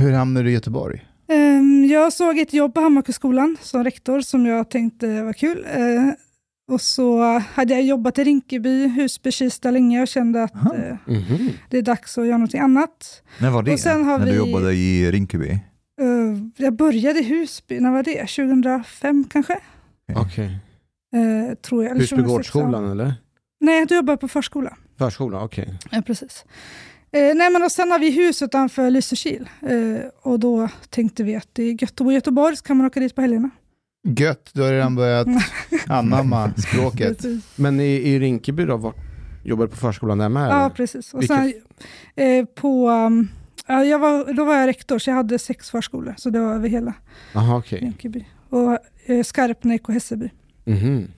Hur hamnade du i Göteborg? Ehm, Jag såg ett jobb på Hammarkullskolan som rektor som jag tänkte var kul. Eh, Och så hade jag jobbat i Rinkeby, Husby, Kista länge och kände att eh, det är dags att göra någonting annat. När var det? Och sen har När vi- du jobbade i Rinkeby? Eh, Jag började i Husby, när var det? 2005 kanske? Okej. Eh, tror jag. Eller 2006, Husbygårdsskolan ja. eller? Nej, du jobbar på förskola. Förskola, okej. Ja, precis. Eh, nej, men och sen har vi hus utanför Lysekil. Eh, och då tänkte vi att det är gött att bo i Göteborg, så kan man åka dit på helgerna. Gött, du har redan börjat anamma språket. Men i, i Rinkeby då, var, jobbar du på förskolan där med? Ja, eller? precis. Och sen, eh, på, um, ja, jag var, då var jag rektor, så jag hade sex förskolor. Så det var över hela Jaha, okej. Rinkeby. Och eh, Skarpnäck och Hässelby. Mhm.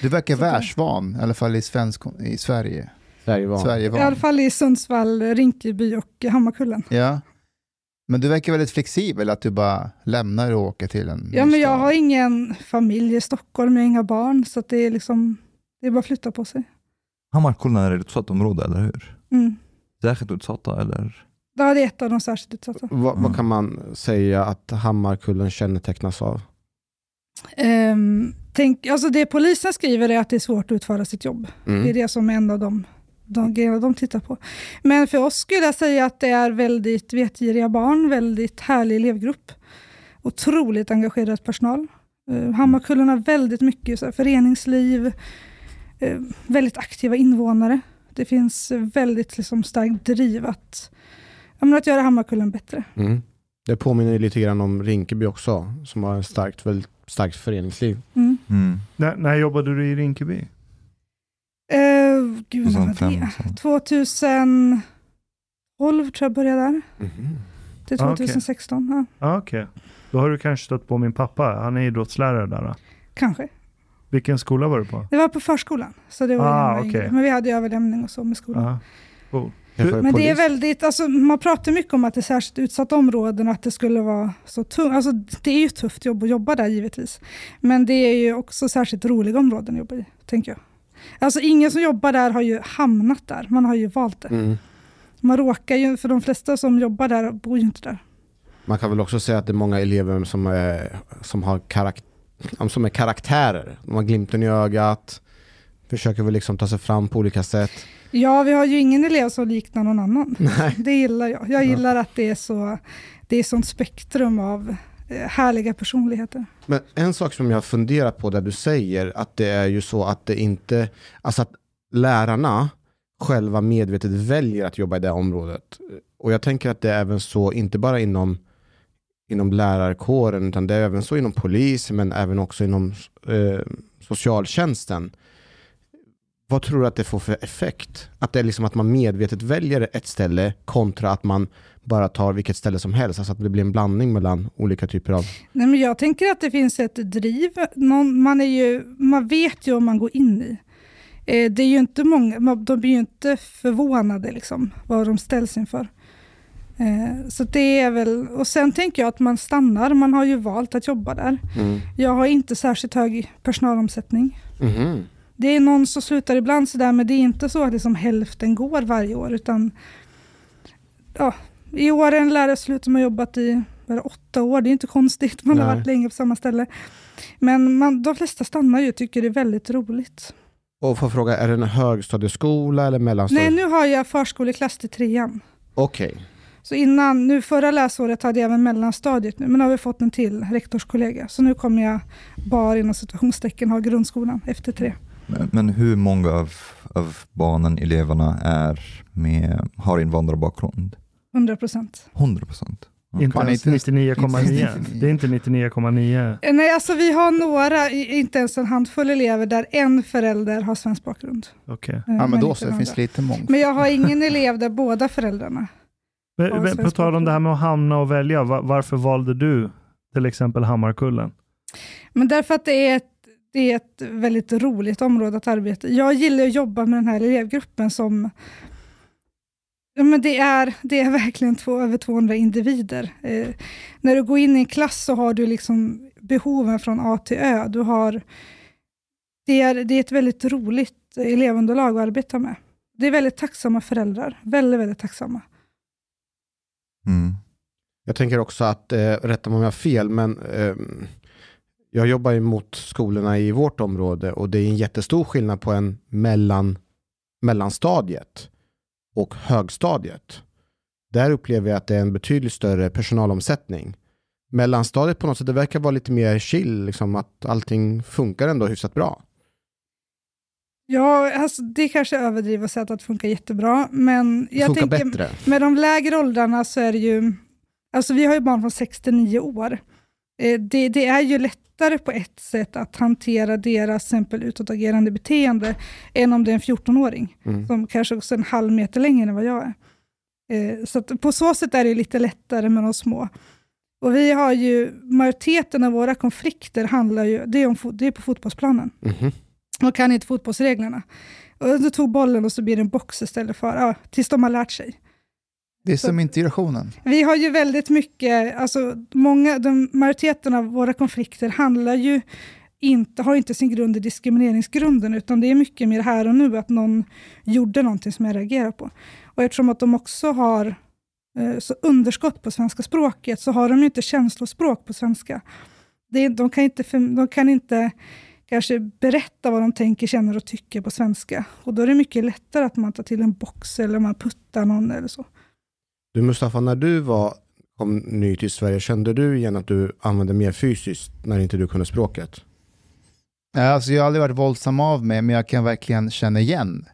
Du verkar världsvan, i alla fall i, svensk, i Sverige. Sverigevan. I Sverigevan. alla fall i Sundsvall, Rinkeby och Hammarkullen. Ja. Men du verkar väldigt flexibel, att du bara lämnar och åker till en Ja, men jag har ingen familj i Stockholm, jag har inga barn. Så att det är liksom, det är bara att flytta på sig. Hammarkullen är ett utsatt område, eller hur? Mm. Särskilt utsatta, eller? Ja, det är ett av de särskilt utsatta. Vad, Mm. vad kan man säga att Hammarkullen kännetecknas av? Ehm, tänk, alltså det polisen skriver är att det är svårt att utföra sitt jobb. Mm. Det är det som är en av de, de grejerna de tittar på. Men för oss skulle jag säga att det är väldigt vetgiriga barn, väldigt härlig elevgrupp. Otroligt engagerad personal. Uh, Hammarkullen har väldigt mycket så här, föreningsliv, eh, väldigt aktiva invånare. Det finns eh, väldigt liksom, starkt driv att, ja, men att göra Hammarkullen bättre. Mm. Det påminner lite grann om Rinkeby också, som har ett starkt, väldigt starkt föreningsliv. Mm. Mm. När, när jobbade du i Rinkeby? Uh, gud, vad var 2005 det? så. 2012 tror jag började där. Mhm. Till Ah, okej. 2016, ja, Ja, okej. Då har du kanske stött på min pappa. Han är idrottslärare där. Då. kanske. Vilken skola var du på? Det var på förskolan, så det var Ah, okej. Men vi hade ju överlämning och så med skolan. Ja. Cool. Men det är väldigt, alltså, man pratar mycket om att det är särskilt utsatta områden och att det skulle vara så tungt. Alltså, det är ju ett tufft jobb att jobba där givetvis. Men det är ju också särskilt roliga områden att jobba i, tänker jag. Alltså ingen som jobbar där har ju hamnat där, man har ju valt det. Mm. Man råkar ju, för de flesta som jobbar där bor ju inte där. Man kan väl också säga att det är många elever som är, som har karak som är karaktärer. De har glimten i ögat, försöker väl liksom ta sig fram på olika sätt. Ja, vi har ju ingen elev som liknar någon annan. Nej. Det gillar jag. Jag gillar att det är så det är sånt spektrum av Eh, härliga personligheter. Men en sak som jag funderar på där du säger att det är ju så att det inte, alltså att lärarna själva medvetet väljer att jobba i det området. Och jag tänker att det är även så, inte bara inom, inom lärarkåren, utan det är även så inom polis, men även också inom eh, socialtjänsten. vad tror du att det får för effekt? Att det är liksom att man medvetet väljer ett ställe kontra att man bara tar vilket ställe som helst, alltså att det blir en blandning mellan olika typer av... Nej, men jag tänker att det finns ett driv. Någon, man, är ju, man vet ju om man går in i. Eh, det är ju inte många, man- de blir ju inte förvånade liksom, vad de ställs inför. Eh, så det är väl, och sen tänker jag att man stannar, man har ju valt att jobba där. Mm. Jag har inte särskilt hög personalomsättning. Mhm. Det är någon som slutar ibland sådär, men det är inte så att liksom hälften går varje år, utan ja, i år är en lärare slut som har jobbat i det, åtta år, det är inte konstigt, man har Nej. varit länge på samma ställe. Men man, de flesta stannar ju och tycker det är väldigt roligt. Och får fråga, är det en högstadieskola eller mellanstadie? Nej, nu har jag förskoleklass till trean. Okej. Så innan, nu förra läsåret hade jag även mellanstadiet nu, men nu har vi fått en till rektorskollega. Så nu kommer jag bara inom situationstecken ha grundskolan efter tre. Men, men hur många av, av barnen, eleverna, är med, har invandrarbakgrund? 100 procent. 100 procent? Inte ens inte- 99,9. inte- Det är inte 99,9. Eh, Nej, alltså vi har några, inte ens en handfull elever, där en förälder har svensk bakgrund. Okej. Eh, Ja, men då så, det finns lite mångfald. Men jag har ingen elev där båda föräldrarna. Men, men, på tal om det här med att hamna och välja, va- varför valde du till exempel Hammarkullen? Men därför att det är ett, det är ett väldigt roligt område att arbeta. Jag gillar att jobba med den här elevgruppen som Ja, men det, är, det är verkligen två, över 200 individer. Eh, när du går in i en klass så har du liksom behoven från A till Ö. Du har, det, är, det är ett väldigt roligt elevunderlag att arbeta med. Det är väldigt tacksamma föräldrar. Väldigt, väldigt tacksamma. Mm. Jag tänker också att, eh, rätta mig om jag har fel, men eh, jag jobbar ju mot skolorna i vårt område och det är en jättestor skillnad på en mellan, mellanstadiet och högstadiet. Där upplever jag att det är en betydligt större personalomsättning. Mellanstadiet på något sätt, det verkar vara lite mer chill, liksom att allting funkar ändå hyfsat bra. Ja, alltså, det kanske är överdrivet att säga att det funkar jättebra, men jag funkar tänker, bättre. med de lägre åldrarna så är det ju, alltså vi har ju barn från 69 år. Eh, Det, det är ju lättare på ett sätt att hantera deras exempel utåtagerande beteende än om det är en 14-åring Mm. som kanske också är en halv meter längre än vad jag är. Eh, Så på så sätt är det lite lättare med de små. Och vi har ju, majoriteten av våra konflikter handlar ju, det är, om, det är på fotbollsplanen. Mhm. De kan inte fotbollsreglerna. Och du tog bollen och så blir det en box istället för, ja, tills de har lärt sig. Det är som integrationen. Vi har ju väldigt mycket, alltså många, de, majoriteten av våra konflikter handlar ju inte, har inte sin grund i diskrimineringsgrunden, utan det är mycket mer här och nu, att någon gjorde någonting som jag reagerar på. Och eftersom att de också har eh, så underskott på svenska språket, så har de ju inte känslospråk på svenska. Det de, kan inte, de kan inte kanske berätta vad de tänker, känner och tycker på svenska. Och då är det mycket lättare att man tar till en box eller man puttar någon eller så. Du Mustafa, när du var, kom ny till Sverige, kände du igen att du använde mer fysiskt när inte du kunde språket? Ja, Alltså jag har aldrig varit våldsam av mig, men jag kan verkligen känna igen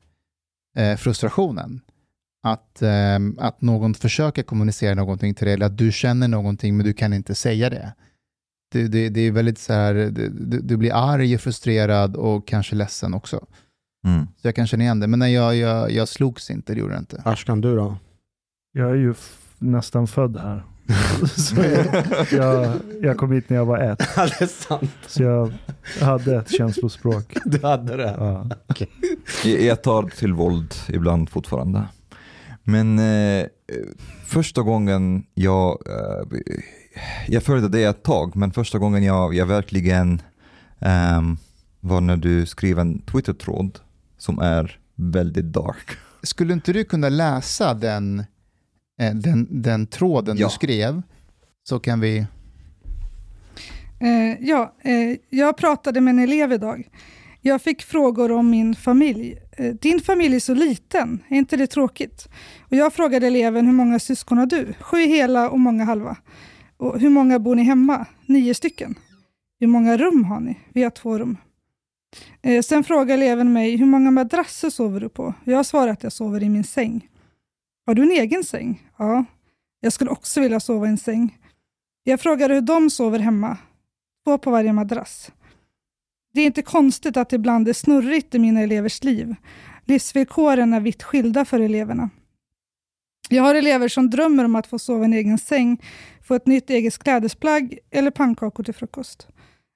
eh, frustrationen. Att, eh, att någon försöker kommunicera någonting till dig, eller att du känner någonting men du kan inte säga det. Det, det, det är väldigt så här, du, du blir arg, och frustrerad och kanske ledsen också. Mm. Så jag kan känna igen det, men nej, jag, jag, jag slogs inte, det gjorde jag inte. Ashkan, du då? Jag är ju f- nästan född här. Så jag, jag, jag kom hit när jag var ett. Ja, det är sant. Så jag hade ett känslospråk. Du hade det. Ja. Jag jag tar till våld ibland fortfarande. Men eh, första gången jag, eh, jag följde det ett tag, men första gången jag, jag verkligen ehm, var när du skrev en Twitter-tråd som är väldigt dark. Skulle inte du kunna läsa den, eh, den, den tråden Ja. du skrev, så kan vi... Eh, ja, eh, jag pratade med en elev idag. Jag fick frågor om min familj. Eh, din familj är så liten, är inte det tråkigt? Och jag frågade eleven, hur många syskon har du? Sju hela och många halva. Och hur många bor ni hemma? Nio stycken. Hur många rum har ni? Vi har två rum. Eh, sen frågade eleven mig, hur många madrasser sover du på? Jag svarade att jag sover i min säng. Har du en egen säng? Ja. Jag skulle också vilja sova i en säng. Jag frågade hur de sover hemma. Två på varje madrass. Det är inte konstigt att det ibland är snurrigt i mina elevers liv. Livsvillkoren är vitt skilda för eleverna. Jag har elever som drömmer om att få sova i en egen säng, få ett nytt eget klädesplagg eller pannkakor till frukost.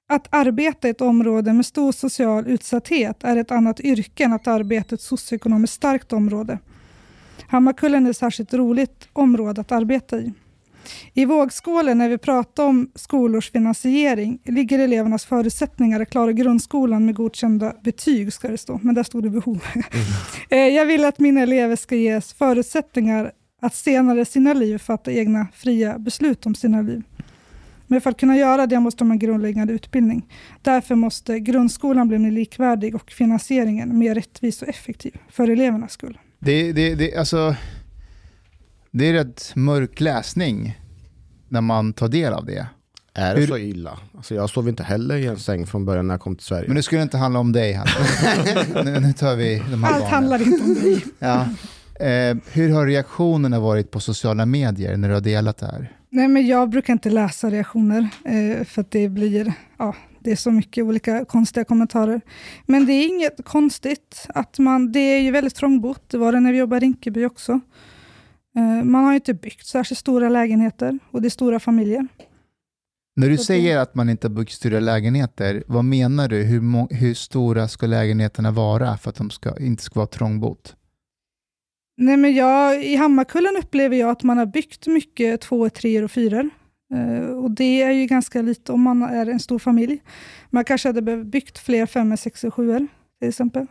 Att arbeta i ett område med stor social utsatthet är ett annat yrke än att arbeta i ett socioekonomiskt starkt område. Hammarkullen är särskilt roligt område att arbeta i. I vågskålen när vi pratar om skolors finansiering ligger elevernas förutsättningar att klara grundskolan med godkända betyg, ska det stå, men där stod det behov. Eh, Jag vill att mina elever ska ges förutsättningar att senare i sina liv fatta egna fria beslut om sina liv. Men för att kunna göra det måste de ha en grundläggande utbildning. Därför måste grundskolan bli mer likvärdig och finansieringen mer rättvis och effektiv för elevernas skull. Det, det, det, alltså, det är rätt mörk läsning när man tar del av det. Är det Hur- så illa? Alltså jag sov inte heller i en säng från början när jag kom till Sverige. Men det skulle inte handla om dig, Hanna. nu, nu tar vi de här Allt barnen. handlar inte om dig. Ja. Eh, hur har reaktionerna varit på sociala medier när du har delat det här? Nej, men jag brukar inte läsa reaktioner, eh, för att det blir, ja, det är så mycket olika konstiga kommentarer. Men det är inget konstigt, att man, det är ju väldigt trångbott, det var det när vi jobbade i Rinkeby också. Eh, man har ju inte byggt särskilt stora lägenheter, och det är stora familjer. När du säger att man inte har byggt stora lägenheter, vad menar du? Hur, hur stora ska lägenheterna vara för att de ska, inte ska vara trångbott? Nej, men jag, I Hammarkullen upplever jag att man har byggt mycket två, tre och fyror. Eh, och det är ju ganska lite om man är en stor familj. Man kanske hade behövt byggt fler femmor, sex och sjuor till exempel.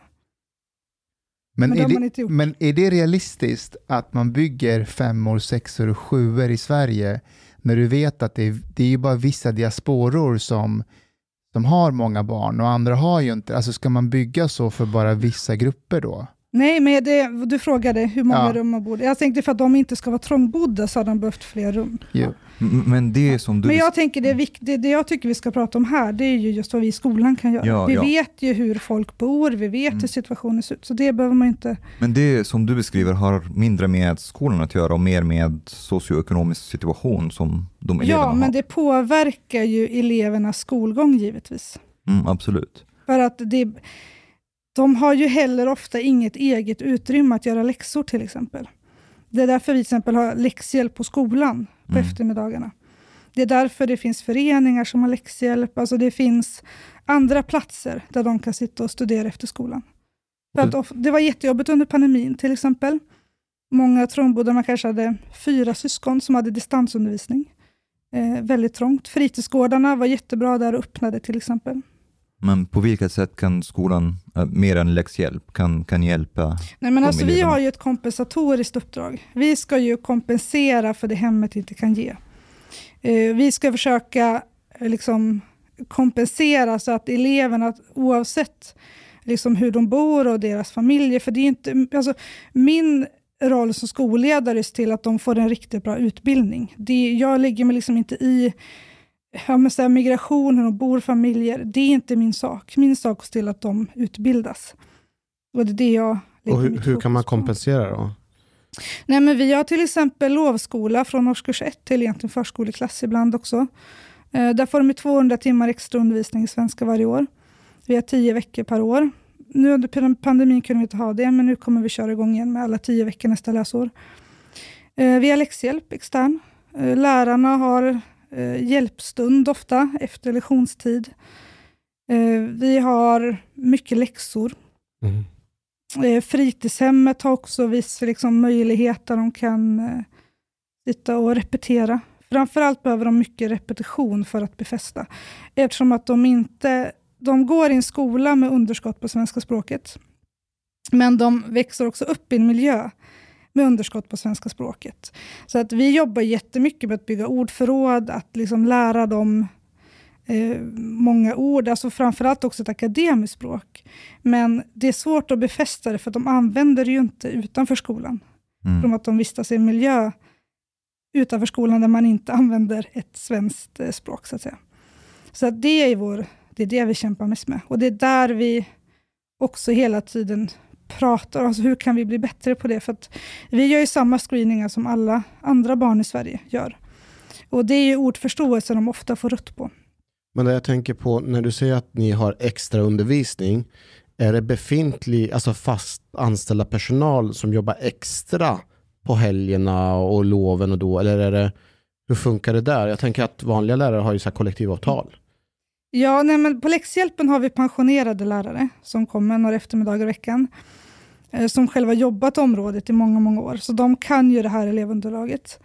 Men, Men är, det, men är det realistiskt att man bygger femmor, sexor och sjuor i Sverige när du vet att det är, det är ju bara vissa diasporor som, som har många barn och andra har ju inte. Alltså ska man bygga så för bara vissa grupper då? Nej, men det, du frågade hur många Ja. rum man borde. Jag tänkte för att de inte ska vara trångbodda så hade de behövt fler rum. M- Men det som du... Men jag tänker det, är vikt, det, det jag tycker vi ska prata om här, det är ju just vad vi i skolan kan göra. Ja, vi ja. vet ju hur folk bor, vi vet Mm. hur situationen ser ut, så det behöver man inte... Men det som du beskriver har mindre med skolan att göra och mer med socioekonomisk situation som de eleverna Ja, men har. det påverkar ju elevernas skolgång givetvis. Mm, absolut. För att det, de har ju heller ofta inget eget utrymme att göra läxor till exempel. Det är därför vi till exempel har läxhjälp på skolan på Mm. eftermiddagarna. Det är därför det finns föreningar som har läxhjälp. Alltså det finns andra platser där de kan sitta och studera efter skolan. För det var jättejobbigt under pandemin till exempel. Många trångbodda, man kanske hade fyra syskon som hade distansundervisning. Eh, väldigt trångt. Fritidsgårdarna var jättebra där och öppnade till exempel. Men på vilket sätt kan skolan, äh, mer än läxhjälp, kan, kan hjälpa? Nej, men alltså, vi har ju ett kompensatoriskt uppdrag. Vi ska ju kompensera för det hemmet inte kan ge. Eh, vi ska försöka eh, liksom, kompensera så att eleverna, oavsett liksom, hur de bor och deras familjer, för det är inte, alltså, min roll som skolledare är till att de får en riktigt bra utbildning. Det, jag lägger mig liksom inte i ja, men så här, migrationen och bor familjer. Det är inte min sak. Min sak är till att de utbildas. Och det är det jag Och hur, hur kan man kompensera då? Nej, men vi har till exempel lovskola från årskurs 1 till egentligen förskoleklass ibland också. Eh, där får de ju 200 timmar extra undervisning i svenska varje år. Vi har 10 veckor per år. Nu under pan- pandemin kunde vi inte ha det, men nu kommer vi köra igång igen med alla 10 veckor nästa läsår. Eh, vi har läxhjälp extern. Eh, lärarna har eh, hjälpstund ofta efter lektionstid. Eh, vi har mycket läxor. Mm. Eh, fritidshemmet har också viss liksom, möjlighet där de kan eh, sitta och repetera. Framförallt behöver de mycket repetition för att befästa. Eftersom att de inte de går i en skola med underskott på svenska språket. Men de växer också upp i en miljö med underskott på svenska språket. Så att vi jobbar jättemycket med att bygga ordförråd, att liksom lära dem eh, många ord, alltså framförallt också ett akademiskt språk. Men det är svårt att befästa det, för de använder det ju inte utanför skolan. Mm. Som att de vistas i en miljö utanför skolan där man inte använder ett svenskt eh, språk, så att säga. Så att det är vår, det är det vi kämpar mest med. Och det är där vi också hela tiden pratar, alltså hur kan vi bli bättre på det? För vi gör ju samma screeningar som alla andra barn i Sverige gör. Och det är ju ordförståelse de ofta får rött på. Men det jag tänker på, när du säger att ni har extra undervisning, är det befintlig, alltså fast anställda personal som jobbar extra på helgerna och loven och då, eller är det, hur funkar det där? Jag tänker att vanliga lärare har ju så här kollektivavtal. Ja, nej, men på läxhjälpen har vi pensionerade lärare som kommer några eftermiddagar i veckan, som själva jobbat området i många, många år, så de kan ju det här elevunderlaget.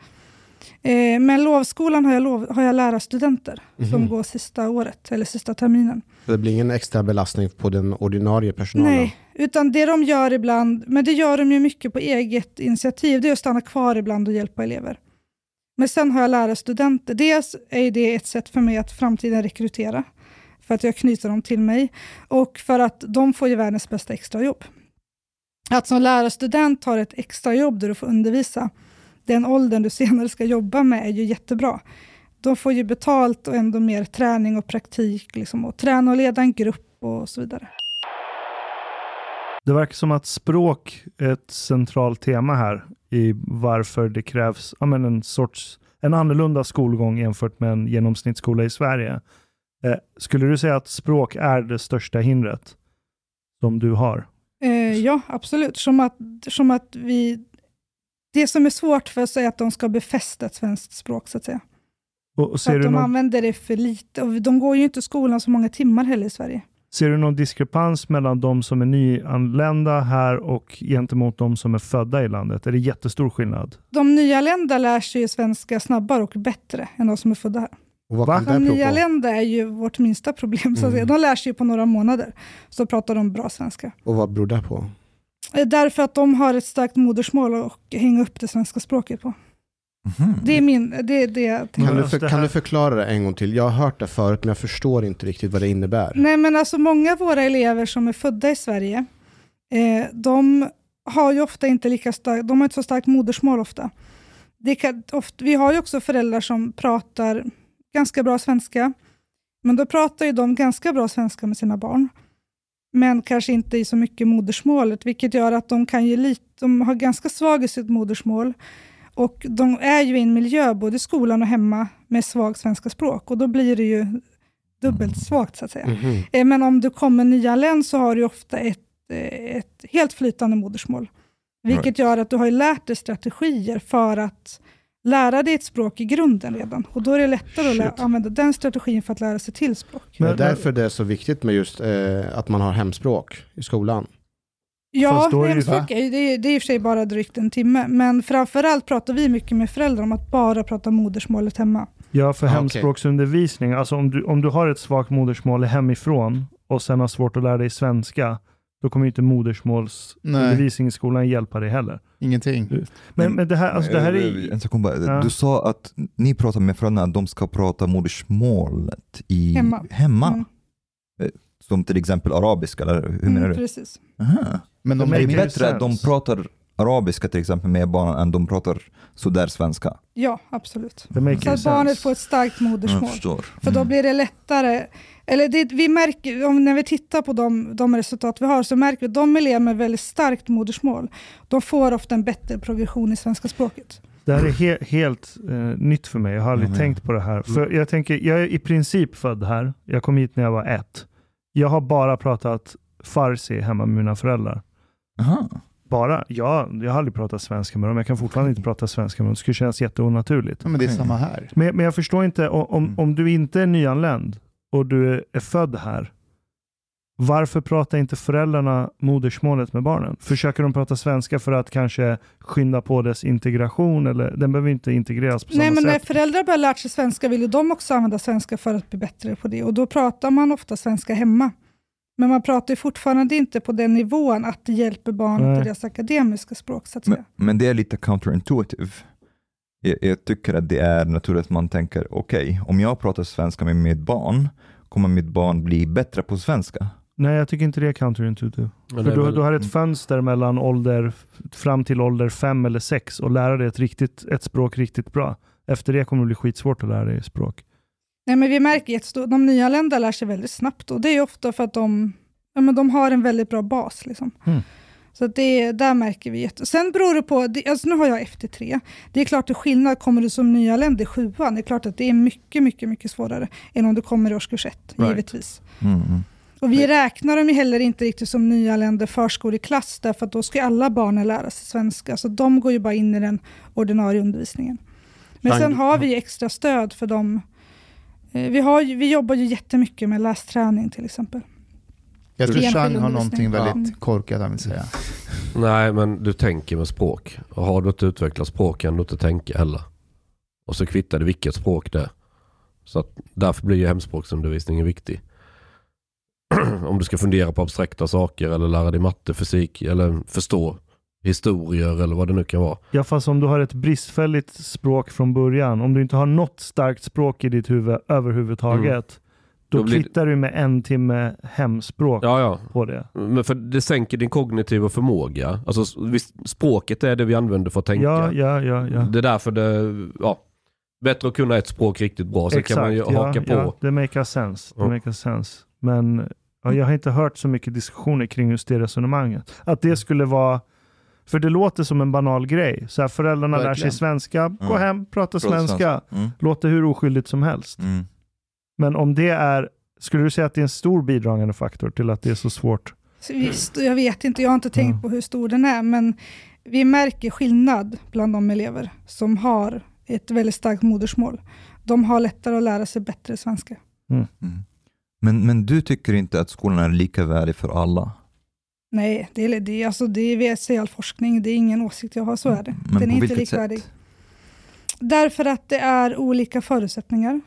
Eh, men lovskolan har jag, lov, har jag lärarstudenter som Mhm. går sista året, eller sista terminen. Det blir ingen extra belastning på den ordinarie personalen? Nej, utan det de gör ibland, men det gör de ju mycket på eget initiativ, det är att stanna kvar ibland och hjälpa elever. Men sen har jag lärarstudenter. Dels är det ett sätt för mig att framtiden rekrytera, för att jag knyter dem till mig, och för att de får ju världens bästa extrajobb. Att som lärarstudent ha ett extrajobb där du får undervisa, den åldern du senare ska jobba med är ju jättebra. De får ju betalt och ändå mer träning och praktik, liksom, och träna och leda en grupp och så vidare. Det verkar som att språk är ett centralt tema här i varför det krävs ja, men en sorts en annorlunda skolgång jämfört med en genomsnittsskola i Sverige. Eh, skulle du säga att språk är det största hindret som du har? Eh, ja, absolut. Som att, som att vi... Det som är svårt för oss är att de ska befästa ett svenskt språk, så att säga. Och, och ser, att de någon, använder det för lite. Och de går ju inte i skolan så många timmar heller i Sverige. ser du någon diskrepans mellan de som är nyanlända här och gentemot de som är födda i landet? Är det jättestor skillnad? De nyanlända lär sig svenska snabbare och bättre än de som är födda här. Och vad Va? kan nyanlända är ju vårt minsta problem. Så att säga. Mm. De lär sig ju på några månader. Så pratar de bra svenska. Och vad beror det på? Eh, Därför att de har ett starkt modersmål och hänga upp det svenska språket på. Mhm. Det är, min, det, är det jag tänker. Kan du, för, kan du förklara det en gång till? Jag har hört det förut men jag förstår inte riktigt vad det innebär. Nej, men alltså många av våra elever som är födda i Sverige, eh, de har ju ofta inte lika starkt, de har inte så starkt modersmål ofta. Det kan, ofta. Vi har ju också föräldrar som pratar ganska bra svenska, men då pratar ju de ganska bra svenska med sina barn, men kanske inte i så mycket modersmålet, vilket gör att de kan ju lite, de har ganska svag i sitt modersmål, och de är ju i en miljö, både i skolan och hemma, med svag svenska språk, och då blir det ju dubbelt svagt så att säga. Mhm. Eh, Men om du kommer nyanländ så har du ofta ett, eh, ett helt flytande modersmål. Vilket Right. gör att du har lärt dig strategier för att lära dig ett språk i grunden redan. Och då är det lättare att lä- Shit. använda den strategin för att lära sig till språk. det är Men- därför det är så viktigt med just eh, att man har hemspråk i skolan. Ja, hemspråk är, ju- det, är, det är i och för sig bara drygt en timme, men framförallt pratar vi mycket med föräldrar om att bara prata modersmålet hemma. Ja, för Ah, hemspråksundervisning, alltså om du, om du har ett svagt modersmål hemifrån och sen har svårt att lära dig svenska, då kommer inte modersmålsundervisning i skolan hjälpa dig heller. Ingenting. Men, men det här, alltså det här är... En sekund bara. Ja. Du sa att ni pratar med föräldrarna att de ska prata modersmålet i, Hemma. Mm. Som till exempel arabiska, eller hur menar Mm, du? precis. Aha. Men de Det Är bättre att de sense. pratar arabiska till exempel med barnen än de pratar sådär svenska? Ja, absolut. Så att sense. barnet får ett starkt modersmål. förstår. För då blir det lättare, eller det, vi märker, om, när vi tittar på de, de resultat vi har, så märker vi att de elever med väldigt starkt modersmål, de får ofta en bättre progression i svenska språket. Det här är he helt eh, nytt för mig. Jag har aldrig men- tänkt på det här. För jag, tänker, jag är i princip född här. Jag kom hit när jag var ett. Jag har bara pratat farsi hemma med mina föräldrar. Aha. Bara. Jag, jag har aldrig pratat svenska med dem. Jag kan fortfarande inte prata svenska med dem. Det skulle kännas jätteonaturligt. Ja, men det är samma här. Men, men jag förstår inte, om, Mm. om du inte är nyanländ och du är, född här, varför pratar inte föräldrarna modersmålet med barnen? Försöker de prata svenska för att kanske skynda på dess integration? Eller, den behöver inte integreras på Nej, samma men när sätt. föräldrar börjar lära sig svenska vill ju de också använda svenska för att bli bättre på det. Och då pratar man ofta svenska hemma. Men man pratar ju fortfarande inte på den nivån att det hjälper barnet Nej. i deras akademiska språk. Så att säga. Men, men det är lite counterintuitive. Jag, jag tycker att det är naturligt att man tänker, okej, om jag pratar svenska med mitt barn, kommer mitt barn bli bättre på svenska? Nej, jag tycker inte det är counterintuitive. För du, väl- du har ett fönster mellan ålder fram till ålder fem eller sex och lära dig ett, riktigt, ett språk riktigt bra. Efter det kommer det bli skitsvårt att lära dig språk. Nej, men vi märker jättestort, de nyanlända lär sig väldigt snabbt och det är ofta för att de, ja, men de har en väldigt bra bas. Liksom. Mm. Så att det, där märker vi jätte... Sen beror det på, det, alltså nu har jag FT3. Det är klart det är skillnad, kommer du som nyanländ i sjuan, det är klart att det är mycket, mycket, mycket svårare än om du kommer i årskurs ett, Right. givetvis. Mm, mm. Och vi räknar dem ju heller inte riktigt som nyanlända förskoleklass, därför att då ska alla barnen lära sig svenska, så de går ju bara in i den ordinarie undervisningen. Men sen har vi extra stöd för dem. Eh, Vi, har, vi jobbar ju jättemycket med lästräning till exempel. Jag tror Chang har någonting väldigt Ja. korkat han vill säga. Nej, men du tänker med språk. Och har du inte utvecklat språk kan du inte tänka heller. Och så kvittar det vilket språk det är. Så att därför blir ju hemspråksundervisningen viktig. Om du ska fundera på abstrakta saker eller lära dig matte, fysik eller förstå historier eller vad det nu kan vara. Ja, fast om du har ett bristfälligt språk från början, om du inte har något starkt språk i ditt huvud överhuvudtaget, då, Då blir- kvittar du med en timme hemspråk Ja, ja. på det. Men för det sänker din kognitiva förmåga. Alltså språket är det vi använder för att tänka. Ja, ja, ja. ja. Det är därför det, ja. Bättre att kunna ett språk riktigt bra. Sen kan man ju ja, haka på. Ja, det makes sense. Det Ja. makes sense. Men ja, jag har inte hört så mycket diskussioner kring just det resonemanget. Att det skulle vara, för det låter som en banal grej. Så här, föräldrarna lär sig Verkligen. svenska, gå Mm. hem, prata Prata svenska. Mm, Låter hur oskyldigt som helst. mm. Men om det är, skulle du säga att det är en stor bidragande faktor till att det är så svårt? Visst, jag vet inte, jag har inte tänkt Ja. på hur stor den är, men vi märker skillnad bland de elever som har ett väldigt starkt modersmål. De har lättare att lära sig bättre svenska. Mm. Men, men du tycker inte att skolan är lika värdig för alla? Nej, det är, det, alltså, det vet sig all forskning. Det är ingen åsikt jag har, så är det. Men Den på är inte likvärdig. sätt? Därför att det är olika förutsättningar.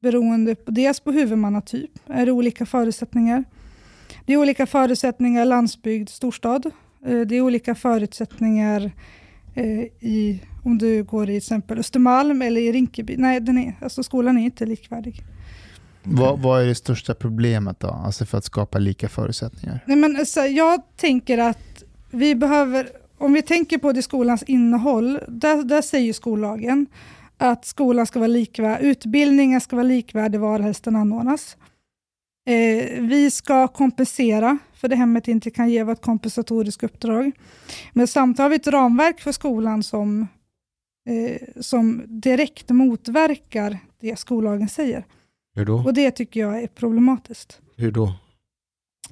Beroende på, dels på huvudmannatyp är det olika förutsättningar. Det är olika förutsättningar landsbygd, storstad. Eh, Det är olika förutsättningar eh, i, om du går i exempel Östermalm eller i Rinkeby. Nej, den är, alltså skolan är inte likvärdig. Vad, vad är det största problemet då? Alltså för att skapa lika förutsättningar? Nej, men alltså, jag tänker att vi behöver, om vi tänker på det skolans innehåll, där, där säger skollagen att skolan ska vara likvärdig, utbildningen ska vara likvärdig var helst den anordnas. Eh, vi ska kompensera för det hemmet inte kan ge, vara ett kompensatoriskt uppdrag. Men samtidigt har vi ett ramverk för skolan som, eh, som direkt motverkar det skollagen säger. Hur då? Och det tycker jag är problematiskt. Hur då?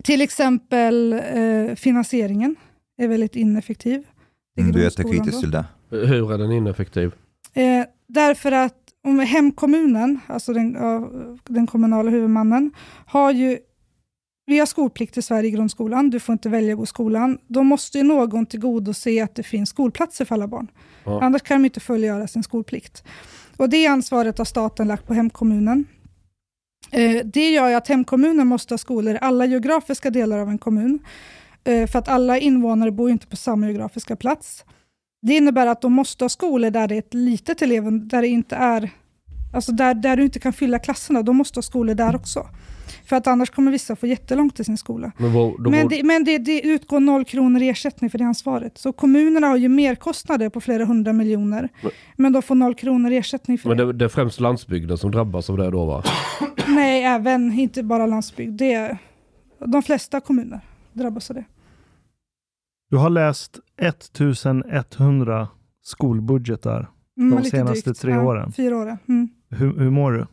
Till exempel eh, finansieringen är väldigt ineffektiv. Mm, du är jättekritisk till det. Hur är den ineffektiv? Eh, därför att om hemkommunen, alltså den, den kommunala huvudmannen, har ju vi har skolplikt i Sverige i grundskolan, du får inte välja att gå i skolan. Då måste ju någon tillgodose att det finns skolplatser för alla barn. Ja. Annars kan de inte fullgöra sin skolplikt. Och det ansvaret har staten lagt på hemkommunen. Eh, det gör ju att hemkommunen måste ha skolor i alla geografiska delar av en kommun. Eh, för att alla invånare bor inte på samma geografiska plats. Det innebär att de måste ha skolor där det är ett litet elev, där det inte är, alltså där, där du inte kan fylla klasserna. De måste ha skolor där också. För att annars kommer vissa få jättelångt till sin skola. Men, vad, då Men, det, men det, det utgår noll kronor i ersättning för det ansvaret. Så kommunerna har ju merkostnader på flera hundra miljoner. Men- Men de får noll kronor i ersättning för men det. det, det är främst landsbygden som drabbas av det då va? Nej, även, inte bara landsbygd. Det är, de flesta kommuner drabbas av det. Du har läst 1100 skolbudgetar. Mm, De senaste drygt. tre Ja, åren. Fyra åren. Mm. Hur, hur mår du?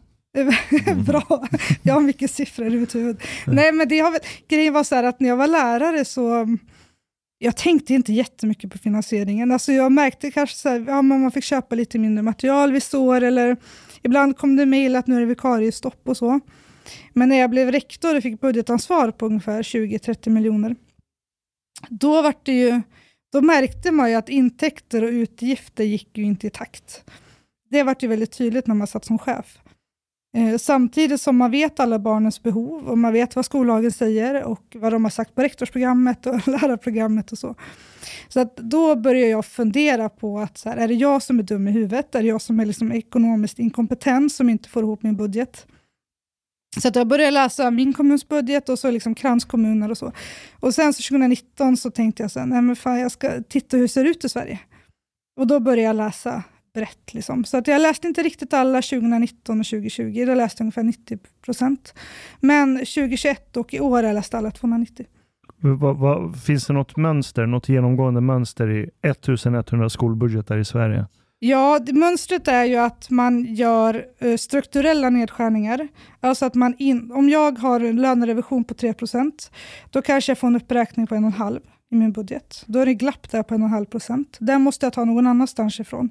Bra. Jag har mycket siffror i mitt huvud. Nej, men det har grejen var så här att när jag var lärare så jag tänkte inte jättemycket på finansieringen. Alltså jag märkte kanske så här, ja, man fick köpa lite mindre material vissa år eller ibland kom det mejl att nu är det vikariestopp och så. Men när jag blev rektor och fick budgetansvar på ungefär 20-30 miljoner, då, var det ju, då märkte man ju att intäkter och utgifter gick ju inte i takt. Det vart ju väldigt tydligt när man satt som chef. Eh, samtidigt som man vet alla barnens behov och man vet vad skollagen säger och vad de har sagt på rektorsprogrammet och lärarprogrammet och så. Så att då börjar jag fundera på att så här, är det jag som är dum i huvudet? Är det jag som är liksom ekonomiskt inkompetent som inte får ihop min budget? Så att jag började läsa min kommuns budget och så liksom kranskommuner och så. Och sen så 2019 så tänkte jag så här, nej men fan jag ska titta hur det ser ut i Sverige. Och då började jag läsa brett. Liksom. Så att jag läste inte riktigt alla 2019 och 2020, då läste jag ungefär 90 procent. Men 2021 och i år har jag läst alla 290. Va, va, finns det något mönster, något genomgående mönster i 1100 skolbudgetar i Sverige? Ja, mönstret är ju att man gör eh, strukturella nedskärningar. Alltså att man in, om jag har en lönerevision på 3% då kanske jag får en uppräkning på 1,5 i min budget. Då är det glapp där på 1,5 procent. Den måste jag ta någon annanstans ifrån.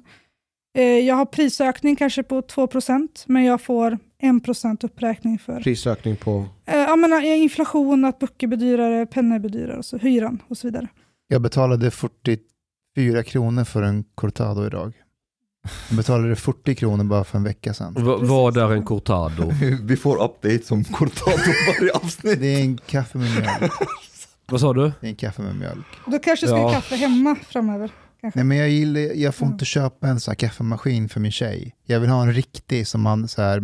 Eh, jag har prisökning kanske på 2% men jag får 1% uppräkning för Prisökning på... eh, jag menar, inflation, att böcker blir dyrare, pennor blir dyrare, så, hyran och så vidare. Jag betalade 44 kronor för en cortado idag. Jag betalade 40 kronor bara för en vecka sedan. Va- Vad är en cortado? Vi får updates om cortado varje avsnitt. Det är en kaffe med mjölk. Vad sa du? Det är en kaffe med mjölk. Då kanske ska Ja. kaffe hemma framöver. Nej, men jag, gillar, jag får inte köpa en sån här kaffemaskin för min tjej. Jag vill ha en riktig som man så här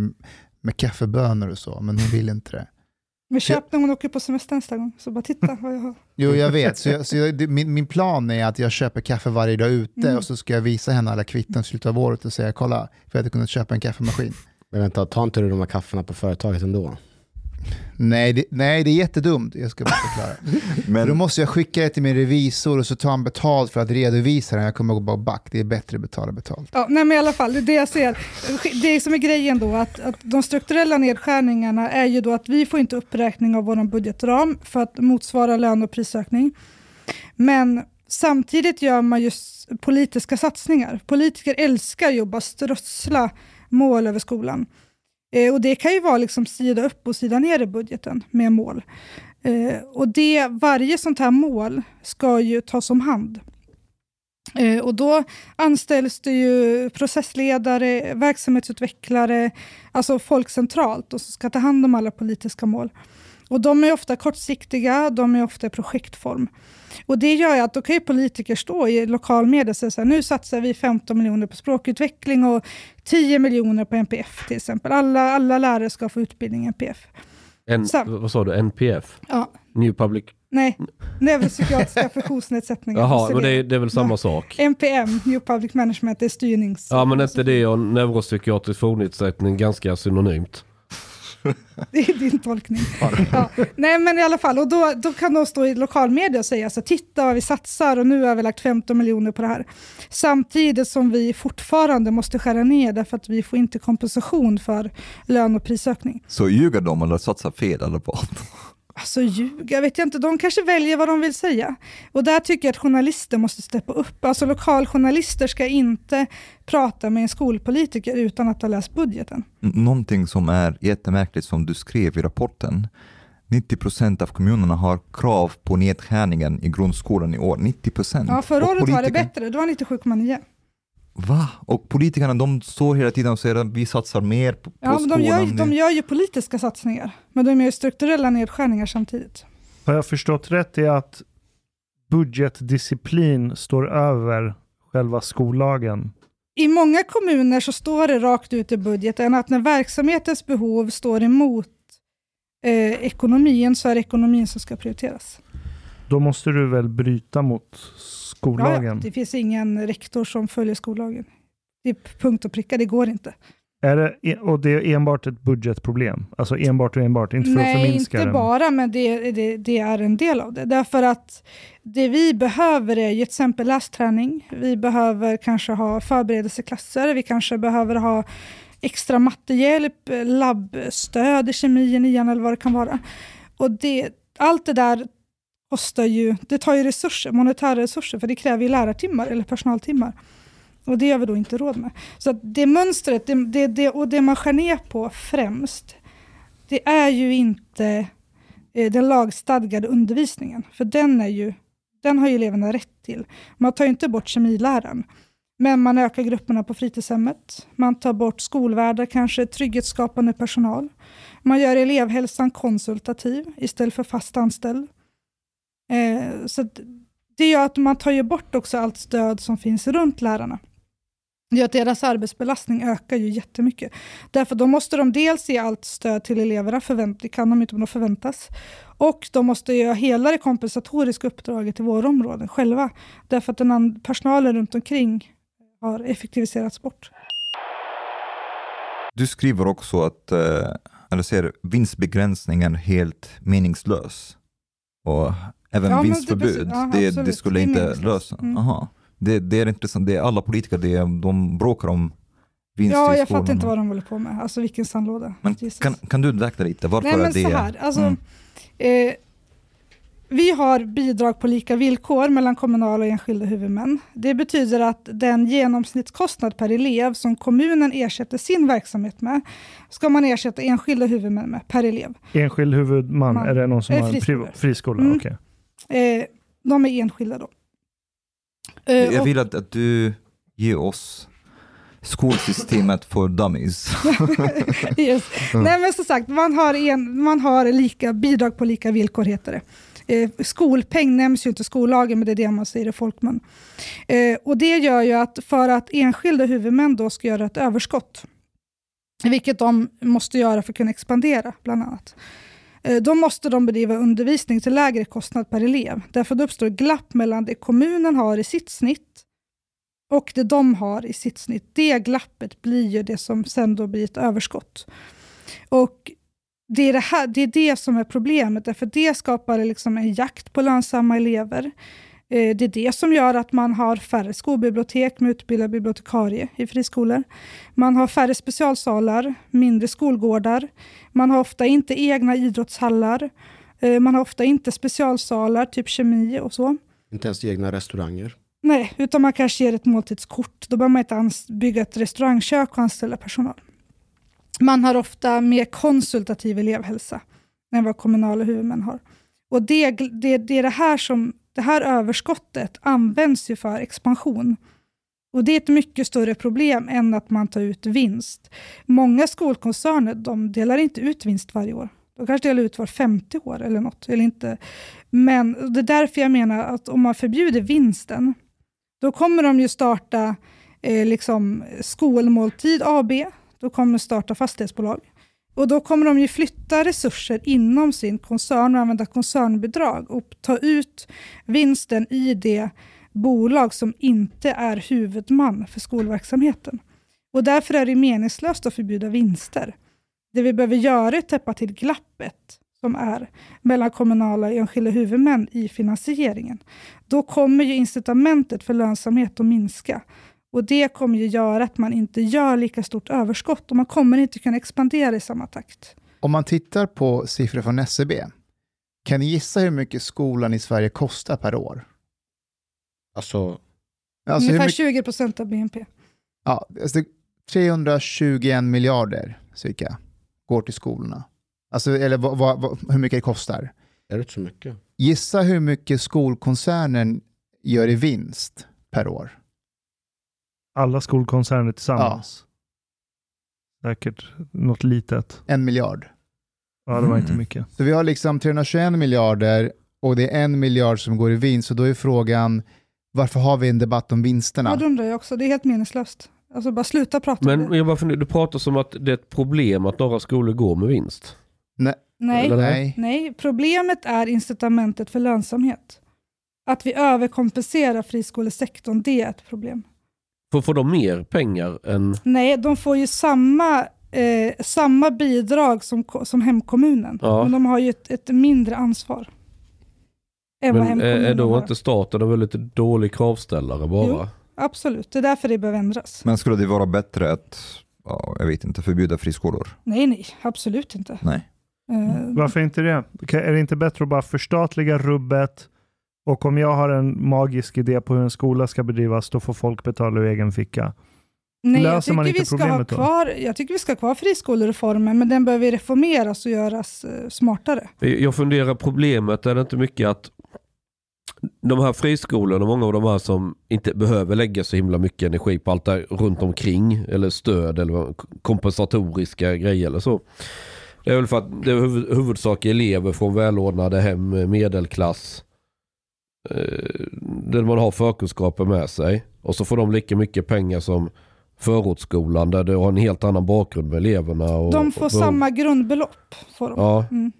med kaffebönor och så, men hon vill inte det. Men köp när hon åker på semester nästa gång, så bara titta vad jag har. Jo, jag vet. Så jag, så jag, det, min, min plan är att jag köper kaffe varje dag ute Mm. och så ska jag visa henne alla kvitton i slutet av året och säga kolla, för jag hade kunnat köpa en kaffemaskin. Men vänta, tar inte du de här kafferna på företaget ändå? Nej det, nej, det är jättedumt. Jag ska bara förklara. Men Då måste jag skicka det till min revisor och så tar han betalt för att redovisa det. Jag kommer gå bara back. Det är bättre att betala betalt. Ja, nej men i alla fall, det jag ser. Det som är grejen då, att, att de strukturella nedskärningarna är ju då att vi får inte uppräkning av vår budgetram för att motsvara lön och prisökning. Men samtidigt gör man just politiska satsningar. Politiker älskar ju att bara strössla mål över skolan. Eh, och det kan ju vara liksom sida upp och sida ner i budgeten med mål. Eh, och det, varje sånt här mål ska ju tas om hand. Eh, och då anställs det ju processledare, verksamhetsutvecklare, alltså folk centralt och som ska ta hand om alla politiska mål. Och de är ofta kortsiktiga, de är ofta i projektform. Och det gör att då kan politiker stå i lokal media och säga så här, nu satsar vi 15 miljoner på språkutveckling och 10 miljoner på NPF till exempel. Alla, alla lärare ska få utbildning i NPF. N, Sam. vad sa du? NPF? Ja, New Public... nej, neuropsykiatriska funktionsnedsättningar. Jaha, Så men det är, det är väl samma sak? NPM, New Public Management, det är styrnings... Ja, men inte det och neuropsykiatrisk funktionsnedsättning ganska synonymt? Det är din tolkning. Ja. Nej men i alla fall, och då, då kan de stå i lokalmedia och säga så titta vad vi satsar och nu har vi lagt 15 miljoner på det här. Samtidigt som vi fortfarande måste skära ner därför att vi får inte kompensation för lön och prisökning. så ljuger de eller satsar fel eller vad? Alltså ljuga vet jag inte, de kanske väljer vad de vill säga. Och där tycker jag att journalister måste steppa upp. Alltså lokaljournalister ska inte prata med en skolpolitiker utan att ha läst budgeten. Någonting som är jättemärkligt som du skrev i rapporten. 90 procent av kommunerna har krav på nedskärningen i grundskolan i år. 90 procent. Ja, förra året var det bättre, det var 97,9. Va? Och politikerna de står hela tiden och säger att vi satsar mer på, på Ja, men skolan. de, gör, de gör ju politiska satsningar, men de gör strukturella nedskärningar samtidigt. Har jag förstått rätt i att budgetdisciplin står över själva skollagen? I många kommuner så står det rakt ut i budgeten att när verksamhetens behov står emot eh, ekonomin så är det ekonomin som ska prioriteras. Då måste du väl bryta mot Ja, ja, skollagen? det finns ingen rektor som följer skollagen. Det är punkt och pricka, det går inte. Är det, e- och det är enbart ett budgetproblem? Alltså enbart och enbart, inte för att Nej, förminska inte den. bara, men det, det, det är en del av det. Därför att det vi behöver är ju till exempel lästräning. Vi behöver kanske ha förberedelseklasser. Vi kanske behöver ha extra mattehjälp, labbstöd i kemi nian eller vad det kan vara. Och det, allt det där kostar ju, det tar ju resurser, monetära resurser, för det kräver ju lärartimmar eller personaltimmar. Och det har vi då inte råd med. Så att det mönstret, det, det, det, och det man skär ner på främst, det är ju inte eh, den lagstadgade undervisningen, för den, är ju, den har ju eleverna rätt till. Man tar ju inte bort kemiläraren, men man ökar grupperna på fritidshemmet. Man tar bort skolvärdar, kanske trygghetsskapande personal. Man gör elevhälsan konsultativ istället för fast anställd. Eh, så att det gör att man tar ju bort också allt stöd som finns runt lärarna. Det gör att deras arbetsbelastning ökar ju jättemycket. Därför då måste de dels ge allt stöd till eleverna, förvänt, det kan de inte men de förväntas. Och de måste göra hela det kompensatoriska uppdraget i våra områden själva. Därför att den personalen runt omkring har effektiviserats bort. Du skriver också att eh, eller ser vinstbegränsningen är helt meningslös. Och Även Ja, det- vinstförbud, precis. Ja, det, absolut. det skulle Det är inte lösa. Mm. Aha. Det, det är intressant, det är alla politiker, det är, de bråkar om vinst Ja, jag fattar inte vad de håller på med. Alltså vilken sandlåda. Men Jesus. kan, kan du utveckla lite, varför Nej, men är det... så här. Alltså, Mm. eh, vi har bidrag på lika villkor mellan kommunala och enskilda huvudmän. Det betyder att den genomsnittskostnad per elev som kommunen ersätter sin verksamhet med, ska man ersätta enskilda huvudmän med per elev. Enskild huvudman, Man. är det någon som Eh, har en friskola? Mm. Okej. Eh, de är enskilda då. Eh, Jag vill att, att du ger oss skolsystemet för dummies. yes. Nej men som sagt, man har, en, man har lika, bidrag på lika villkor heter det. Eh, skolpeng nämns ju inte i skollagen, men det är det man säger i folkmun. Eh, och det gör ju att för att enskilda huvudmän då ska göra ett överskott, vilket de måste göra för att kunna expandera bland annat, Eh, då måste de bedriva undervisning till lägre kostnad per elev. Därför då uppstår glapp mellan det kommunen har i sitt snitt och det de har i sitt snitt. Det glappet blir ju det som sen då blir ett överskott. Och det är det, här, det är det som är problemet, därför det skapar liksom en jakt på lönsamma elever. Eh, Det är det som gör att man har färre skolbibliotek med utbildad bibliotekarie i friskolor. Man har färre specialsalar, mindre skolgårdar. Man har ofta inte egna idrottshallar. Eh, Man har ofta inte specialsalar, typ kemi och så. Inte ens egna restauranger. Nej, utan man kanske ger ett måltidskort. Då behöver man inte bygga ett restaurangkök och anställa personal. Man har ofta mer konsultativ elevhälsa än vad kommunala huvudmän har. Och det, det, det är det här som, det här överskottet används ju för expansion. Och det är ett mycket större problem än att man tar ut vinst. Många skolkoncerner de delar inte ut vinst varje år. De kanske delar ut var 50 år eller något. Eller inte. Men det är därför jag menar att om man förbjuder vinsten, då kommer de ju starta eh, liksom skolmåltid AB, då kommer de starta fastighetsbolag. Och då kommer de ju flytta resurser inom sin koncern och använda koncernbidrag och ta ut vinsten i det bolag som inte är huvudman för skolverksamheten. Och därför är det meningslöst att förbjuda vinster. Det vi behöver göra är att täppa till glappet som är mellan kommunala och enskilda huvudmän i finansieringen. Då kommer ju incitamentet för lönsamhet att minska. Och det kommer ju göra att man inte gör lika stort överskott och man kommer inte kunna expandera i samma takt. Om man tittar på siffror från SCB, kan ni gissa hur mycket skolan i Sverige kostar per år? Alltså, Alltså Ungefär mycket, 20 procent av BNP. ja, alltså 321 miljarder cirka går till skolorna. Alltså, eller vad, vad, vad, hur mycket det kostar. är det inte så mycket? Gissa hur mycket skolkoncernen gör i vinst per år. Alla skolkoncerner tillsammans. Säkert något litet. En miljard. Ja, det var inte Mm. mycket. Så vi har liksom 321 miljarder och det är en miljard som går i vinst. Så då är frågan, varför har vi en debatt om vinsterna? Ja, det undrar jag också. Det är helt meningslöst. Alltså bara sluta prata om Men det. jag bara funderar, du pratar som att det är ett problem att några skolor går med vinst. Nej. Nej, Nej. nej, problemet är incitamentet för lönsamhet. Att vi överkompenserar friskolesektorn, det är ett problem. Får, får de mer pengar än... Nej, de får ju samma, eh, samma bidrag som, som hemkommunen. Ja. Men de har ju ett, ett mindre ansvar. Än vad Men är, är hemkommunen då har. inte staten en väldigt dålig kravställare bara? Jo. Absolut, det är därför det behöver ändras. Men skulle det vara bättre att, ja, jag vet inte, förbjuda friskolor? Nej, nej, absolut inte. Nej. Eh, Varför inte det? Är det inte bättre att bara förstatliga rubbet och om jag har en magisk idé på hur en skola ska bedrivas, då får folk betala ur egen ficka. Nej, jag Löser man tycker, inte vi ska ha problemet då? kvar, jag tycker vi ska ha kvar friskolereformen, men den behöver reformeras och göras eh, smartare. Jag funderar, problemet är det inte mycket att de här friskolorna, många av de här som inte behöver lägga så himla mycket energi på allt där runt omkring eller stöd eller kompensatoriska grejer eller så. Det är väl för att det är huvud, huvudsak elever från välordnade hem, medelklass. Eh, där man har förkunskaper med sig. Och så får de lika mycket pengar som förortsskolan där du har en helt annan bakgrund med eleverna. Och, De får och, samma grundbelopp. Får de. Ja, Mm.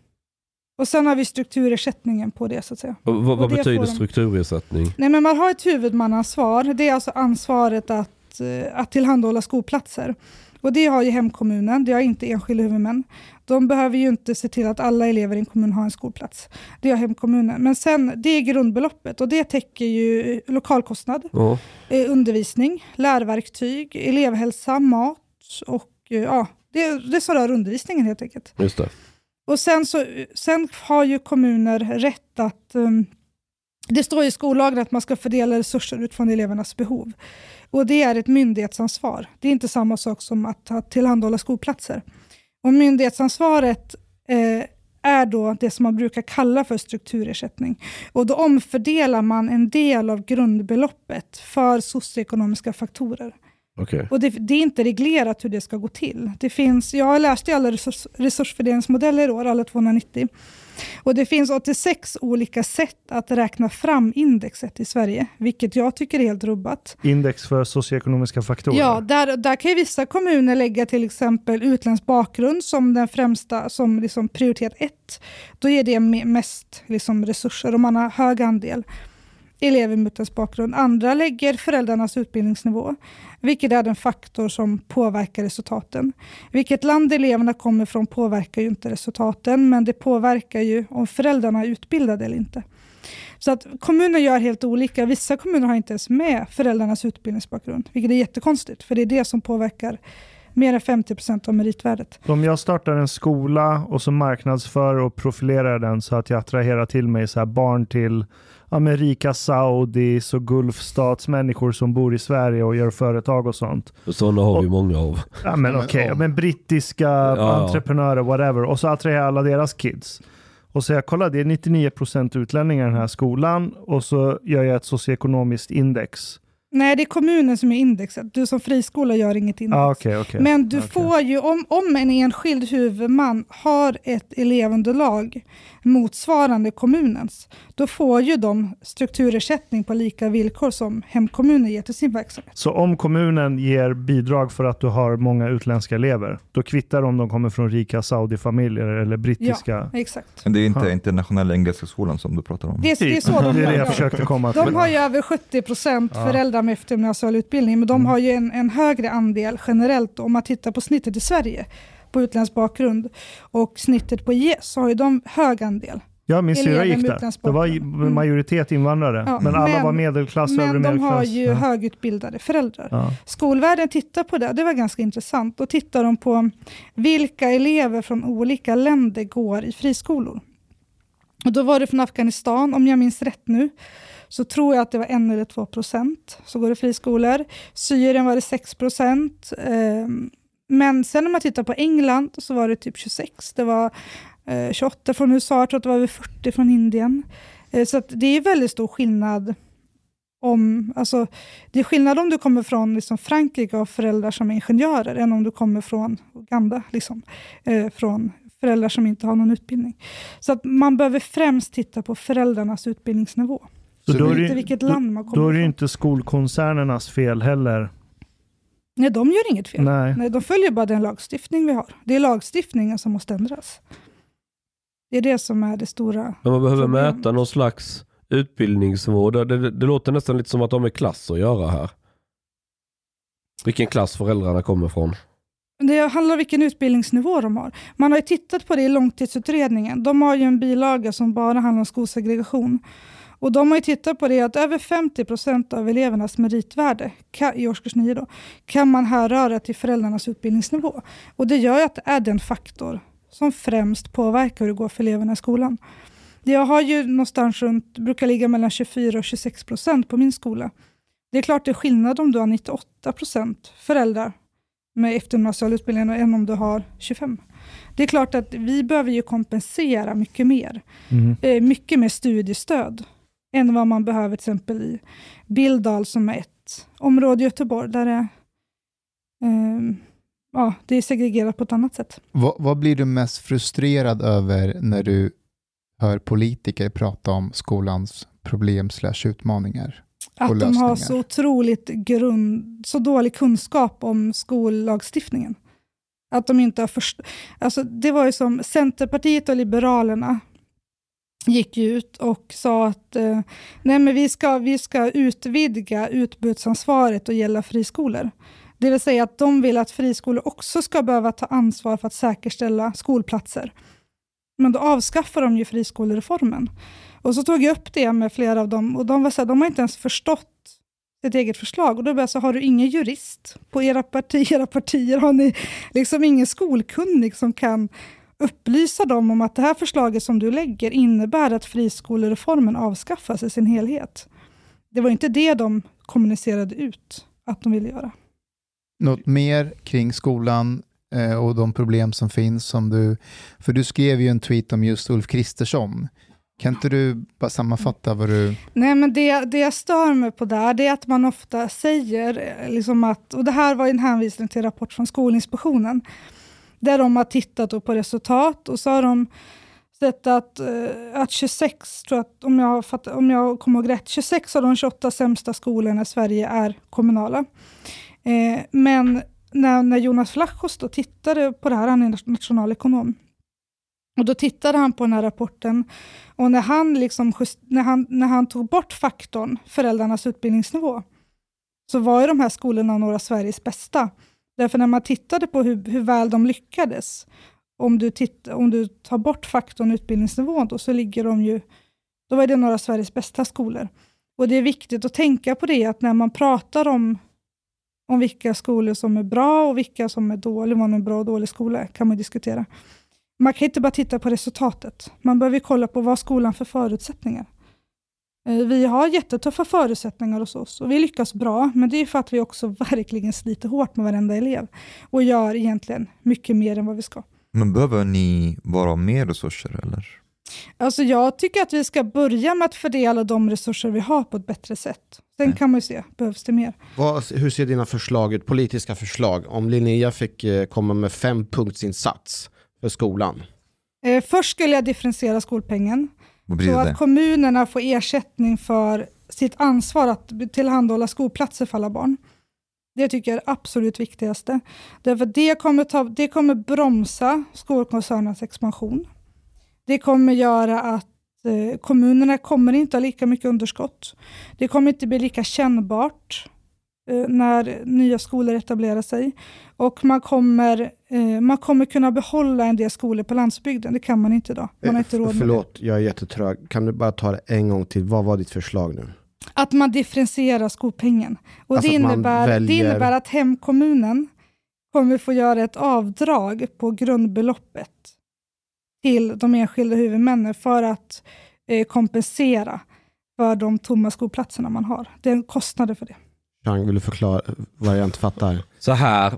Och sen har vi strukturersättningen på det så att säga. och vad, vad det betyder de. strukturersättning? Nej, men man har ett huvudmanansvar. Det är alltså ansvaret att, eh, att tillhandahålla skolplatser. Och det har ju hemkommunen, det har inte enskilda huvudmän. De behöver ju inte se till att alla elever i en kommun har en skolplats. Det har hemkommunen. Men sen, det är grundbeloppet och det täcker ju lokalkostnad, eh, undervisning, lärverktyg, elevhälsa, mat och eh, ja, det, det som rör undervisningen helt enkelt. Just det. Och sen, så, sen har ju kommuner rätt att... Um, det står i skollagen att man ska fördela resurser utifrån elevernas behov. Och det är ett myndighetsansvar. Det är inte samma sak som att, att tillhandahålla skolplatser. Och myndighetsansvaret eh, är då det som man brukar kalla för strukturersättning. Och då omfördelar man en del av grundbeloppet för socioekonomiska faktorer. Okej. Och det, det är inte reglerat hur det ska gå till. Det finns, jag har läst i alla resurs, resursfördelningsmodeller i år, alla 290. Och det finns 86 olika sätt att räkna fram indexet i Sverige, vilket jag tycker är helt rubbat. Index för socioekonomiska faktorer. Ja, där, där kan ju vissa kommuner lägga till exempel utländsk bakgrund som den främsta, som liksom prioritet ett. Då ger det me- mest liksom resurser och man har hög andel elever med utländsk bakgrund. Andra lägger föräldrarnas utbildningsnivå, vilket är den faktor som påverkar resultaten. Vilket land eleverna kommer från påverkar ju inte resultaten, men det påverkar ju om föräldrarna är utbildade eller inte. Så att kommuner gör helt olika. Vissa kommuner har inte ens med föräldrarnas utbildningsbakgrund, vilket är jättekonstigt, för det är det som påverkar mer än 50 procent av meritvärdet. Om jag startar en skola och så marknadsför och profilerar den så att jag attraherar till mig så här barn till amerika Saudis och Gulfstatsmänniskor som bor i Sverige och gör företag och sånt. Sådana har vi många av. Ja, men Men, okej, ja. men brittiska ja. entreprenörer, whatever. Och så attraherar alla deras kids. Och så jag kolla, det är 99% utlänningar i den här skolan och så gör jag ett socioekonomiskt index. Nej, det är kommunen som är indexet. Du som friskola gör inget index. Ah, okej, okej. Men du Okej. får ju, om, om en enskild huvudman har ett elevunderlag motsvarande kommunens, då får ju de strukturersättning på lika villkor som hemkommunen ger till sin verksamhet. Så om kommunen ger bidrag för att du har många utländska elever, då kvittar om de kommer från rika Saudi-familjer eller brittiska? Exakt. Men det är inte Ja. internationella engelska skolan som du pratar om. Det, är- det är så de det är det jag försökte komma till. De har ju över 70 procent Ja. föräldrar med eftergymnasial utbildning, men de har ju en, en högre andel generellt om man tittar på snittet i Sverige på utländsk bakgrund och snittet på IS så har ju de hög andel. Ja, min syrra gick där. Det var. Mm. majoritet invandrare, Ja, men alla men- var medelklass, övre Men de medelklass. har ju ja. högutbildade föräldrar. Ja. Skolvärlden tittar på det, det var ganska intressant. Då tittar de på vilka elever från olika länder går i friskolor. Och då var det från Afghanistan, om jag minns rätt nu, så tror jag att det var en eller två procent som går i friskolor. Syrien var det 6 procent. Ehm, men sen när man tittar på England så var det typ 26. Det var eh, 28 från USA, jag tror att det var över 40 från Indien. Eh, så att det är väldigt stor skillnad om, alltså, det är skillnad om du kommer från liksom, Frankrike och har föräldrar som är ingenjörer än om du kommer från Uganda, liksom, eh, från föräldrar som inte har någon utbildning. Så att man behöver främst titta på föräldrarnas utbildningsnivå. Så då är inte det, vilket land man då är det ju inte skolkoncernernas fel heller. Nej, de gör inget fel. Nej. Nej, de följer bara den lagstiftning vi har. Det är lagstiftningen som måste ändras. Det är det som är det stora. Men man behöver Problem. mäta någon slags utbildningsnivå. Det, det, det låter nästan lite som att de är klass att göra här. Vilken klass föräldrarna kommer från. Det handlar om vilken utbildningsnivå de har. Man har ju tittat på det i långtidsutredningen. De har ju en bilaga som bara handlar om skolsegregation. Och de har ju tittat på det att över 50 procent av elevernas meritvärde i årskurs 9 då, kan man härröra till föräldrarnas utbildningsnivå. Och det gör att det är den faktor som främst påverkar hur det går för eleverna i skolan. Jag har ju någonstans runt, brukar ligga mellan 24 och 26 procent på min skola. Det är klart det är skillnad om du har 98 procent föräldrar med eftergymnasial utbildning än om du har 25. Det är klart att vi behöver ju kompensera mycket mer. Mhm. Eh, mycket mer studiestöd än vad man behöver till exempel i Billdal som är ett område i Göteborg där det, ehm, ja, det är segregerat på ett annat sätt. Vad, vad blir du mest frustrerad över när du hör politiker prata om skolans problem slash utmaningar? Att de har så otroligt grund, så dålig kunskap om skollagstiftningen. Att de inte har först... Alltså det var ju som Centerpartiet och Liberalerna gick ut och sa att eh, nej men vi, ska, vi ska utvidga utbudsansvaret och gälla friskolor. Det vill säga att de vill att friskolor också ska behöva ta ansvar för att säkerställa skolplatser. Men då avskaffar de ju friskolereformen. Och så tog jag upp det med flera av dem och de var så här, de har inte ens förstått sitt eget förslag. Och då började jag så har du ingen jurist på era, parti, era partier? Har ni liksom ingen skolkunnig som kan upplysa dem om att det här förslaget som du lägger innebär att friskolereformen avskaffas i sin helhet? Det var inte det de kommunicerade ut att de ville göra. Något mer kring skolan eh, och de problem som finns? Som du, för du skrev ju en tweet om just Ulf Kristersson. Kan inte du bara sammanfatta vad du... Nej, men det, det jag stör mig på där, det är att man ofta säger, eh, liksom att, och det här var en hänvisning till en rapport från Skolinspektionen, där de har tittat på resultat och så har de sett att, eh, att 26, tror jag, om, jag fatt, om jag kommer ihåg rätt, 26 av de 28 sämsta skolorna i Sverige är kommunala. Eh, men när, när Jonas Flachos då tittade på det här, han är nationalekonom, och då tittade han på den här rapporten och när han, liksom just, när han, när han tog bort faktorn föräldrarnas utbildningsnivå, så var ju de här skolorna några av Sveriges bästa. Därför när man tittade på hur, hur väl de lyckades, om du, titt, om du tar bort faktorn utbildningsnivån, då, så ligger de ju, då var det några av Sveriges bästa skolor. Och det är viktigt att tänka på det, att när man pratar om, om vilka skolor som är bra och vilka som är dåliga, vad en bra och dålig skola kan man diskutera. Man kan inte bara titta på resultatet. Man behöver kolla på vad skolan för förutsättningar. Eh, vi har jättetuffa förutsättningar hos oss och vi lyckas bra, men det är för att vi också verkligen sliter hårt med varenda elev och gör egentligen mycket mer än vad vi ska. Men behöver ni bara mer resurser eller? Alltså jag tycker att vi ska börja med att fördela de resurser vi har på ett bättre sätt. Sen Nej. kan man ju se, behövs det mer? Vad, hur ser dina förslag ut, politiska förslag? Om Linnea fick eh, komma med fem punktsinsats för skolan. Eh, först skulle jag differentiera skolpengen. Så att kommunerna får ersättning för sitt ansvar att tillhandahålla skolplatser för alla barn. Det tycker jag är det absolut viktigaste. Därför det kommer, ta, det kommer bromsa skolkoncernens expansion. Det kommer göra att eh, kommunerna kommer inte ha lika mycket underskott. Det kommer inte bli lika kännbart när nya skolor etablerar sig. Och man kommer, eh, man kommer kunna behålla en del skolor på landsbygden. Det kan man inte idag. Man har inte råd med det. Förlåt, jag är jättetrög. Kan du bara ta det en gång till? Vad var ditt förslag nu? Att man differentierar skolpengen. Och Alltså det, innebär, det väljer- innebär att hemkommunen kommer få göra ett avdrag på grundbeloppet till de enskilda huvudmännen för att eh, kompensera för de tomma skolplatserna man har. Det är en kostnader för det. Chang, vill du förklara vad jag inte fattar? Så här.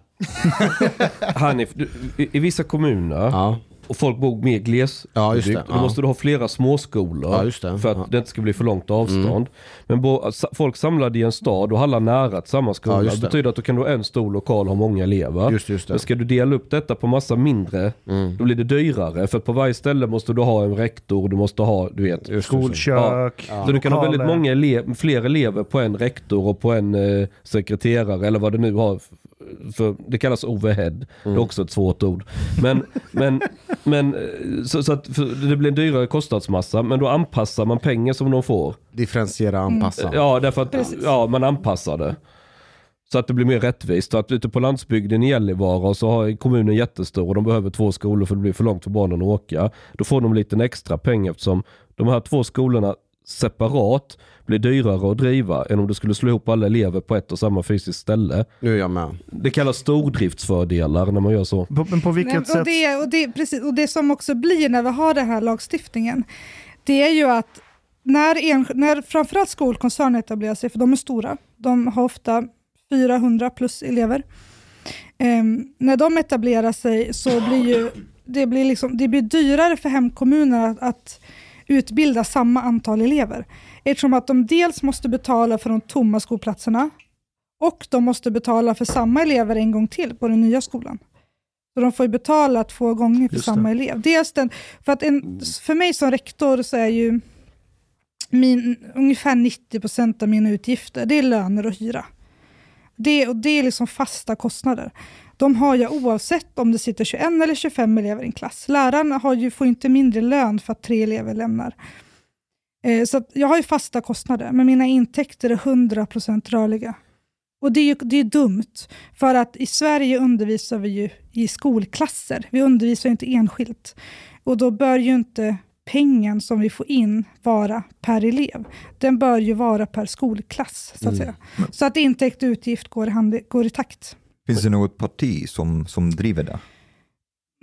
Hanif, du, i, i vissa kommuner, Ja, och folk bor mer gles, ja just det. då Ja. måste du ha flera småskolor Ja, just det. för att Ja. det inte ska bli för långt avstånd. Mm. Men bo, folk samlade i en stad och alla nära till samma skola. Ja, just det det. betyder att du kan ha en stor lokal och ha många elever. Just, just det. Men ska du dela upp detta på massa mindre, Mm. då blir det dyrare. För att på varje ställe måste du ha en rektor, du måste ha, du vet, Just. Skolkök, Så du kan ha väldigt många elev, fler elever på en rektor och på en eh, sekreterare eller vad det nu har. För, det kallas overhead. Det är också ett svårt ord. Men, men, men eh, så, så att det blir en dyrare kostnadsmassa men då anpassar man pengar som de får. Differentiera, anpassa. Ja, därför att Precis. ja, man anpassar det. Så att det blir mer rättvist. Så att ute på landsbygden i Gällivare så har kommunen jättestor och de behöver två skolor för det blir för långt för barnen att åka. Då får de lite extra pengar eftersom de här två skolorna separat blir dyrare att driva än om du skulle slå ihop alla elever på ett och samma fysiskt ställe. Nu är jag med. Det kallas stordriftsfördelar när man gör så. På, men på vilket sätt? och, det, och, det, precis, och det som också blir när vi har den här lagstiftningen, det är ju att när, en, när framförallt skolkoncerner etablerar sig, för de är stora, de har ofta 400 plus elever. Ehm, när de etablerar sig så blir ju, det, blir liksom, det blir dyrare för hemkommuner att, att utbilda samma antal elever. Eftersom att de dels måste betala för de tomma skolplatserna och de måste betala för samma elever en gång till på den nya skolan. Så de får ju betala två gånger för samma elev. Dels den, för, att en, för mig som rektor så är ju min, ungefär 90% av mina utgifter, det är löner och hyra. Det, och det är liksom fasta kostnader. De har jag oavsett om det sitter 21 eller 25 elever i en klass. Lärarna har ju, får inte mindre lön för att tre elever lämnar. Eh, så jag har ju fasta kostnader, men mina intäkter är 100% rörliga. Och det är ju det är dumt, för att i Sverige undervisar vi ju i skolklasser. Vi undervisar inte enskilt. Och då bör ju inte pengen som vi får in vara per elev. Den bör ju vara per skolklass, så att Mm. säga. Så att intäkt och utgift går i, hand, går i takt. Finns det något parti som, som driver det?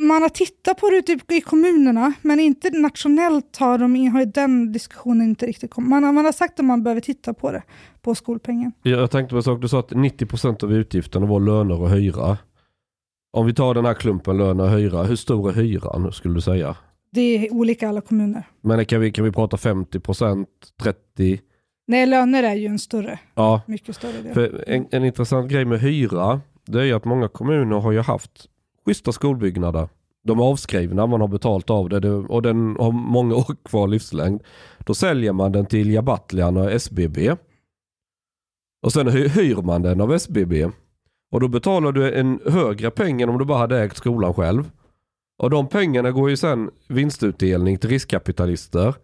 Man har tittat på det ute i kommunerna, men inte nationellt har, de, har den diskussionen inte riktigt kommit. Man, har- man har sagt att man behöver titta på det, på skolpengen. Jag tänkte på en sak, du sa att 90% av utgifterna var löner och hyra. Om vi tar den här klumpen löner och hyra, hur stor är hyran skulle du säga? Det är olika alla kommuner. Men kan vi, kan vi prata 50%, 30%? Nej, löner är ju en större, Ja, mycket större del. för en, en intressant grej med hyra, det är ju att många kommuner har ju haft schyssta skolbyggnader. De är avskrivna, man har betalt av det och den har många år kvar livslängd. Då säljer man den till Jabattlian och SBB. Och sen hyr man den av SBB. Och då betalar du en högre peng än om du bara hade ägt skolan själv. Och de pengarna går ju sen vinstutdelning till riskkapitalister.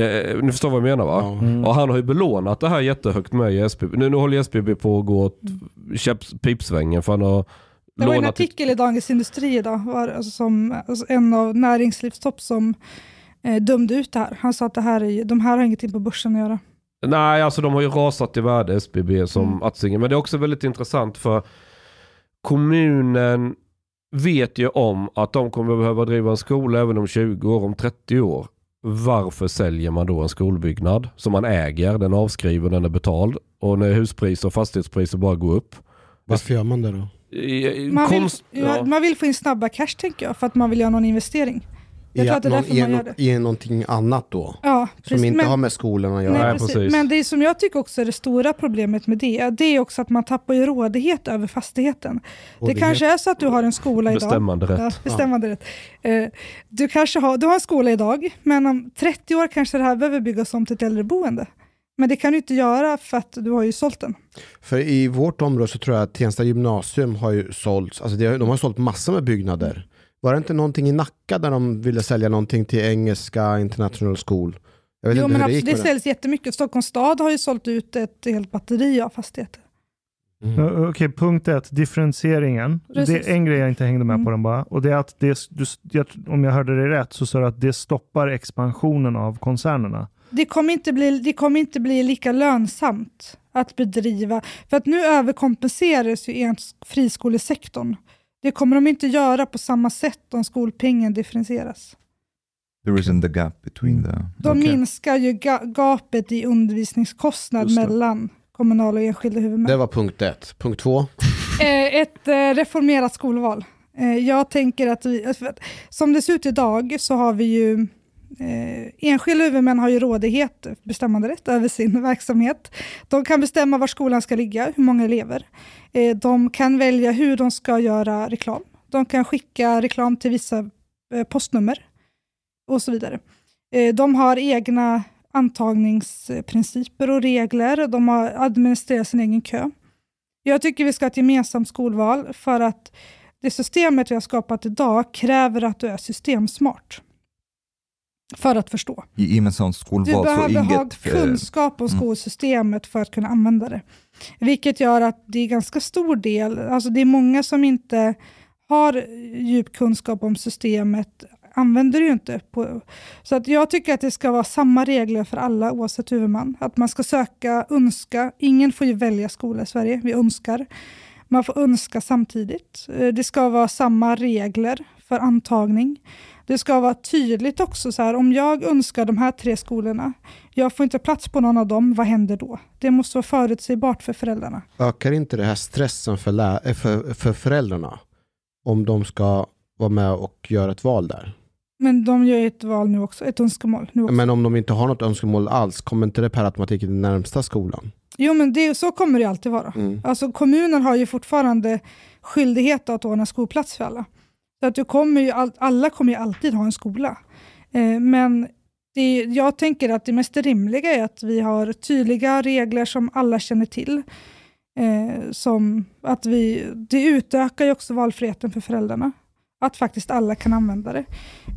Eh, ni förstår vad jag menar va? Mm. Och han har ju belånat det här jättehögt med i SBB. Nu, nu håller SBB på att gå åt käpps- pipsvängen för han har Det var en artikel i Dagens Industri idag, var, alltså, som alltså, en av näringslivstopp som eh, dömde ut det här. Han sa att det här är, de här har ingenting på börsen att göra. Nej, alltså de har ju rasat i värde SBB som Mm. aktier. Men det är också väldigt intressant för kommunen vet ju om att de kommer behöva driva en skola även om 20 år, om 30 år. Varför säljer man då en skolbyggnad som man äger, den är avskriven, den är betald och när huspriser och fastighetspriser bara går upp. Varför gör man det då? I- i- Man vill, konst- ja. man vill få in snabba cash tänker jag, för att man vill göra någon investering. Jag tror att det är därför i, man gör det. I någonting annat då? Ja, Som precis. inte Men- har med skolan att göra? Nej, precis. precis. Men det som jag tycker också är det stora problemet med det, det är också att man tappar ju rådighet över fastigheten. Det Rådighet. kanske är så att du har en skola idag. Bestämmande rätt. Ja, bestämmande rätt. Eh, Du kanske har, du har en skola idag, men om 30 år kanske det här behöver byggas om till ett äldreboende. Men det kan du inte göra för att du har ju sålt den. För i vårt område så tror jag att Tensta gymnasium har ju sålts, alltså det, de har sålt massor med byggnader. Var det inte någonting i Nacka där de ville sälja någonting till Engelska International School? Jag vet Jo, inte men hur det gick det säljs jättemycket. Stockholms stad har ju sålt ut ett helt batteri av fastigheter. Mm. Okej, punkt ett, differentieringen. Precis. Det är en grej jag inte hängde med Mm. på den bara. Och det är att det, du, jag, om jag hörde det rätt så sa du att det stoppar expansionen av koncernerna. det kommer, inte bli, det kommer inte bli lika lönsamt att bedriva, för att nu överkompenseras ju ens friskolesektorn. Det kommer de inte göra på samma sätt om skolpengen differentieras. There isn't the gap between the... De Okej. minskar ju ga- gapet i undervisningskostnad mellan kommunala och enskilda huvudmän. Det var punkt ett. Punkt två. Eh, ett eh, reformerat skolval. Eh, jag tänker att, vi, som det ser ut idag så har vi ju eh, enskilda huvudmän har ju rådighet, bestämmanderätt över sin verksamhet. De kan bestämma var skolan ska ligga, hur många elever. Eh, de kan välja hur de ska göra reklam. De kan skicka reklam till vissa eh, postnummer och så vidare. Eh, de har egna antagningsprinciper och regler. De har administrerat sin egen kö. Jag tycker vi ska ha ett gemensamt skolval för att det systemet vi har skapat idag kräver att du är systemsmart. För att förstå. I gemensamt Du skolval så behöver ha kunskap om mm. skolsystemet för att kunna använda det. Vilket gör att det är ganska stor del, alltså det är många som inte har djup kunskap om systemet, använder det ju inte. På, så att jag tycker att det ska vara samma regler för alla oavsett huvudman. Att man ska söka, önska, ingen får ju välja skola i Sverige, vi önskar. Man får önska samtidigt. Eh, Det ska vara samma regler för antagning. Det ska vara tydligt också, så här, om jag önskar de här tre skolorna, jag får inte plats på någon av dem, vad händer då? Det måste vara förutsägbart för föräldrarna. Ökar inte det här stressen för, lä- eh, för, för föräldrarna? Om de ska vara med och göra ett val där. Men de gör ett val nu också, ett önskemål nu också. Men om de inte har något önskemål alls, kommer inte det per automatik till den närmsta skolan? Jo, men det, så kommer det alltid vara. Mm. Alltså kommunen har ju fortfarande skyldighet att ordna skolplats för alla. Så att du kommer ju, all, alla kommer ju alltid ha en skola. Eh, men det, jag tänker att det mest rimliga är att vi har tydliga regler som alla känner till. Eh, som att vi, det utökar ju också valfriheten för föräldrarna. Att faktiskt alla kan använda det.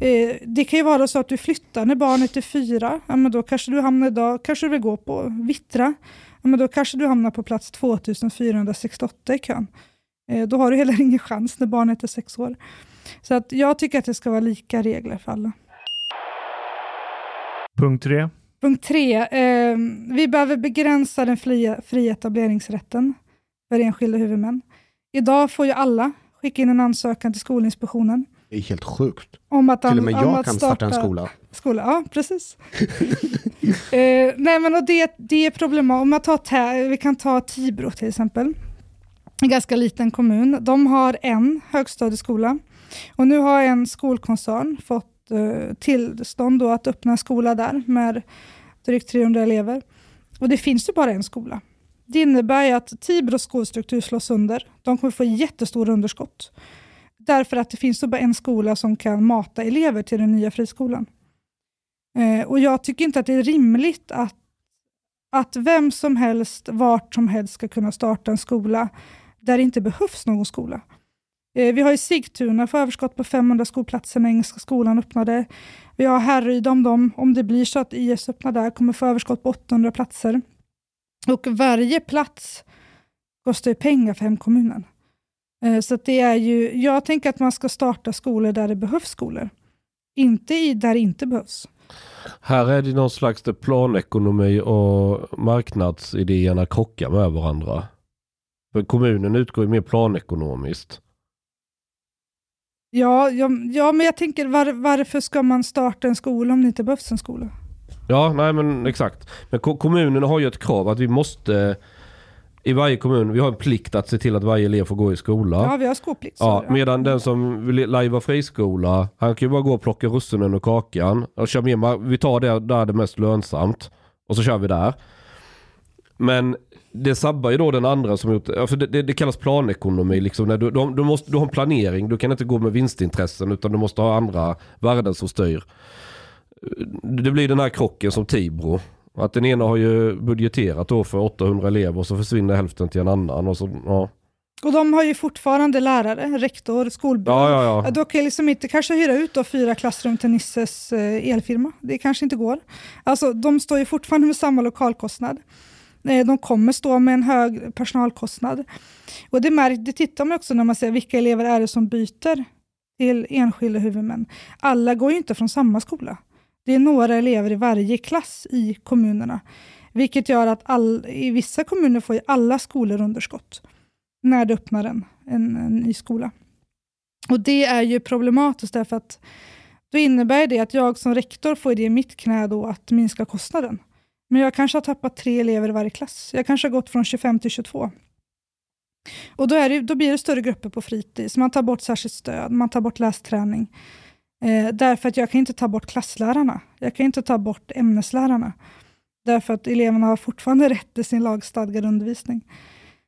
Eh, det kan ju vara så att du flyttar när barnet är fyra. Ja, men då kanske du hamnar idag, kanske du vill gå på Vittra. ja, men då kanske du hamnar på plats 2468 i kön. Eh, då har du heller ingen chans när barnet är sex år. Så att jag tycker att det ska vara lika regler för alla. Punkt tre. Punkt tre. Eh, vi behöver begränsa den fria, fria etableringsrätten för enskilda huvudmän. Idag får ju alla skicka in en ansökan till Skolinspektionen. Det är helt sjukt. Om att, Till och med jag kan starta en skola. skola. Ja, precis. eh, nej, men och det, det är problematiskt. Om jag tar, Tä- vi kan ta Tibro till exempel. En ganska liten kommun. De har en högstadieskola. Och nu har en skolkoncern fått eh, tillstånd då att öppna en skola där med drygt 300 elever. Och det finns ju bara en skola. Det innebär ju att Tibros skolstruktur slås sönder. De kommer få jättestora underskott. Därför att det finns bara en skola som kan mata elever till den nya friskolan. Eh, och jag tycker inte att det är rimligt att, att vem som helst, vart som helst ska kunna starta en skola där det inte behövs någon skola. Eh, vi har i Sigtuna för överskott på 500 skolplatser när Engelska skolan öppnade. Vi har Härryda om dem, om det blir så att IS öppnar där, kommer få överskott på 800 platser. Och varje plats kostar ju pengar för hemkommunen. Eh, så att det är ju, jag tänker att man ska starta skolor där det behövs skolor. Inte i där det inte behövs. Här är det någon slags planekonomi och marknadsidéerna krockar med varandra. För kommunen utgår ju mer planekonomiskt. Ja, ja, ja men jag tänker var, varför ska man starta en skola om det inte behövs en skola? Ja, nej men exakt. Men ko- kommunen har ju ett krav att vi måste i varje kommun, vi har en plikt att se till att varje elev får gå i skola. Ja, vi har skolplikt. Ja, medan den som vill lajva friskola, han kan ju bara gå och plocka russinen och kakan. Och kör med, vi tar det där det är mest lönsamt. Och så kör vi där. Men det sabbar ju då den andra som gjort, för det, det, det kallas planekonomi. Liksom, när du, du, du, måste, du har en planering, du kan inte gå med vinstintressen utan du måste ha andra värden som styr. Det blir den här krocken som Tibro. Att den ena har ju budgeterat då för 800 elever och så försvinner hälften till en annan. Och så, ja. Och de har ju fortfarande lärare, rektor, skolbyrå. Ja, ja, ja. De kan liksom inte kanske hyra ut då fyra klassrum till Nisses eh, elfirma. Det kanske inte går. Alltså, de står ju fortfarande med samma lokalkostnad. Eh, de kommer stå med en hög personalkostnad. Och det, märk, det tittar man också när man ser vilka elever är det som byter till enskilda huvudmän. Alla går ju inte från samma skola. Det är några elever i varje klass i kommunerna. Vilket gör att all, i vissa kommuner får ju alla skolor underskott när det öppnar en, en, en ny skola. Och Det är ju problematiskt därför att då innebär det att jag som rektor får det i mitt knä då att minska kostnaden. Men jag kanske har tappat tre elever i varje klass. Jag kanske har gått från 25 till 22. Och då, är det, då blir det större grupper på fritids. Man tar bort särskilt stöd, man tar bort lästräning. Eh, därför att jag kan inte ta bort klasslärarna. Jag kan inte ta bort ämneslärarna. Därför att eleverna har fortfarande rätt till sin lagstadgade undervisning.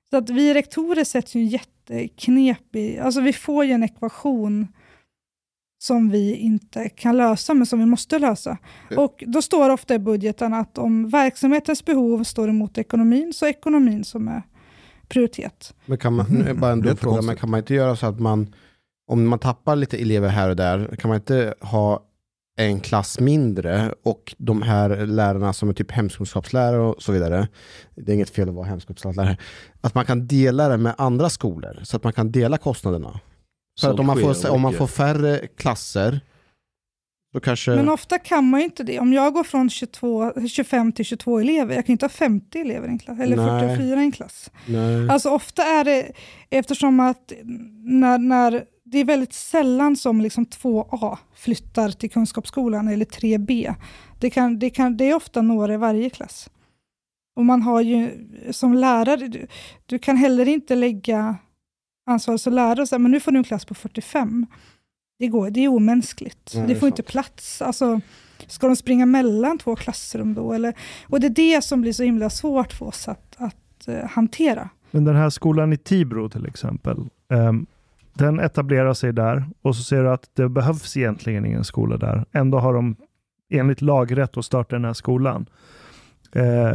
Så att vi rektorer sätts ju jätteknepig... Alltså vi får ju en ekvation som vi inte kan lösa, men som vi måste lösa. Och Då står ofta i budgeten att om verksamhetens behov står emot ekonomin, så är ekonomin som är prioritet. Men kan man, nu är bara en dum fråga, men kan man inte göra så att man, om man tappar lite elever här och där, kan man inte ha en klass mindre och de här lärarna som är typ hemkunskapslärare och så vidare, det är inget fel att vara hemkunskapslärare, att man kan dela det med andra skolor så att man kan dela kostnaderna. För att om man, får, om man får färre klasser, då kanske... Men ofta kan man ju inte det. Om jag går från 22, 25 till 22 elever, jag kan inte ha 50 elever i en klass, eller Nej. 44 i en klass. Nej. Alltså ofta är det, eftersom att när, när det är väldigt sällan som liksom 2A flyttar till kunskapsskolan, eller 3B. Det, kan, det, kan, det är ofta några i varje klass. Och man har ju som lärare, du, du kan heller inte lägga ansvaret som lärare säga, men nu får du en klass på 45. Det, går, det är omänskligt. Ja, det får inte sant. plats. Alltså, ska de springa mellan två klassrum då? Eller, och det är det som blir så himla svårt för oss att, att eh, hantera. Men den här skolan i Tibro till exempel, ehm, den etablerar sig där och så ser du att det behövs egentligen ingen skola där. Ändå har de enligt lag rätt att starta den här skolan. Eh,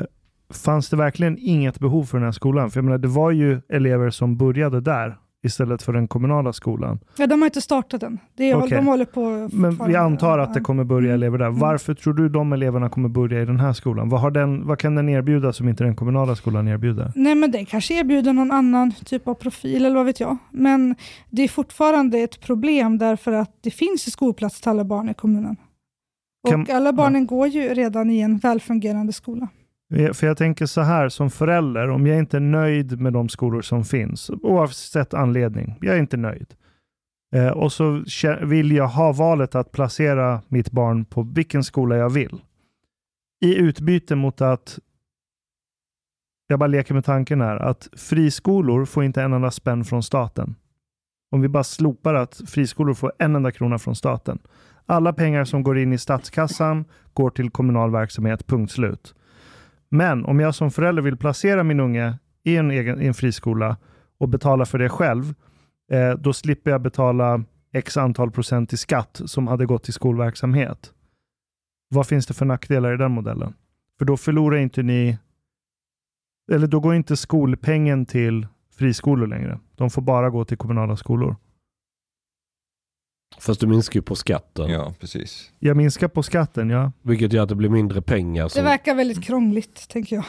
fanns det verkligen inget behov för den här skolan? För jag menar, det var ju elever som började där istället för den kommunala skolan. Ja, de har inte startat än. Det är, Okej. De håller på Men vi antar att det Ja. kommer börja elever där. Mm. Varför tror du de eleverna kommer börja i den här skolan? Vad, har den, vad kan den erbjuda som inte den kommunala skolan erbjuder? Nej, men den kanske erbjuder någon annan typ av profil eller vad vet jag. Men det är fortfarande ett problem därför att det finns skolplats till alla barn i kommunen. Och Kan- alla barnen går ju redan i en välfungerande skola. Eh, för jag tänker så här, som förälder, om jag inte är nöjd med de skolor som finns, oavsett anledning, jag är inte nöjd. Eh, och så vill jag ha valet att placera mitt barn på vilken skola jag vill. I utbyte mot att, jag bara leker med tanken här, att friskolor får inte en enda spänn från staten. Om vi bara slopar att friskolor får en enda krona från staten. Alla pengar som går in i statskassan går till kommunal verksamhet, punkt slut. Men om jag som förälder vill placera min unge i en, egen, i en friskola och betala för det själv, eh, då slipper jag betala x antal procent i skatt som hade gått till skolverksamhet. Vad finns det för nackdelar i den modellen? För då förlorar inte ni, eller då går inte skolpengen till friskolor längre. De får bara gå till kommunala skolor. Fast du minskar ju på skatten. Ja, precis. Jag minskar på skatten, ja. Vilket gör att det blir mindre pengar. Det Som, verkar väldigt krångligt, tänker jag.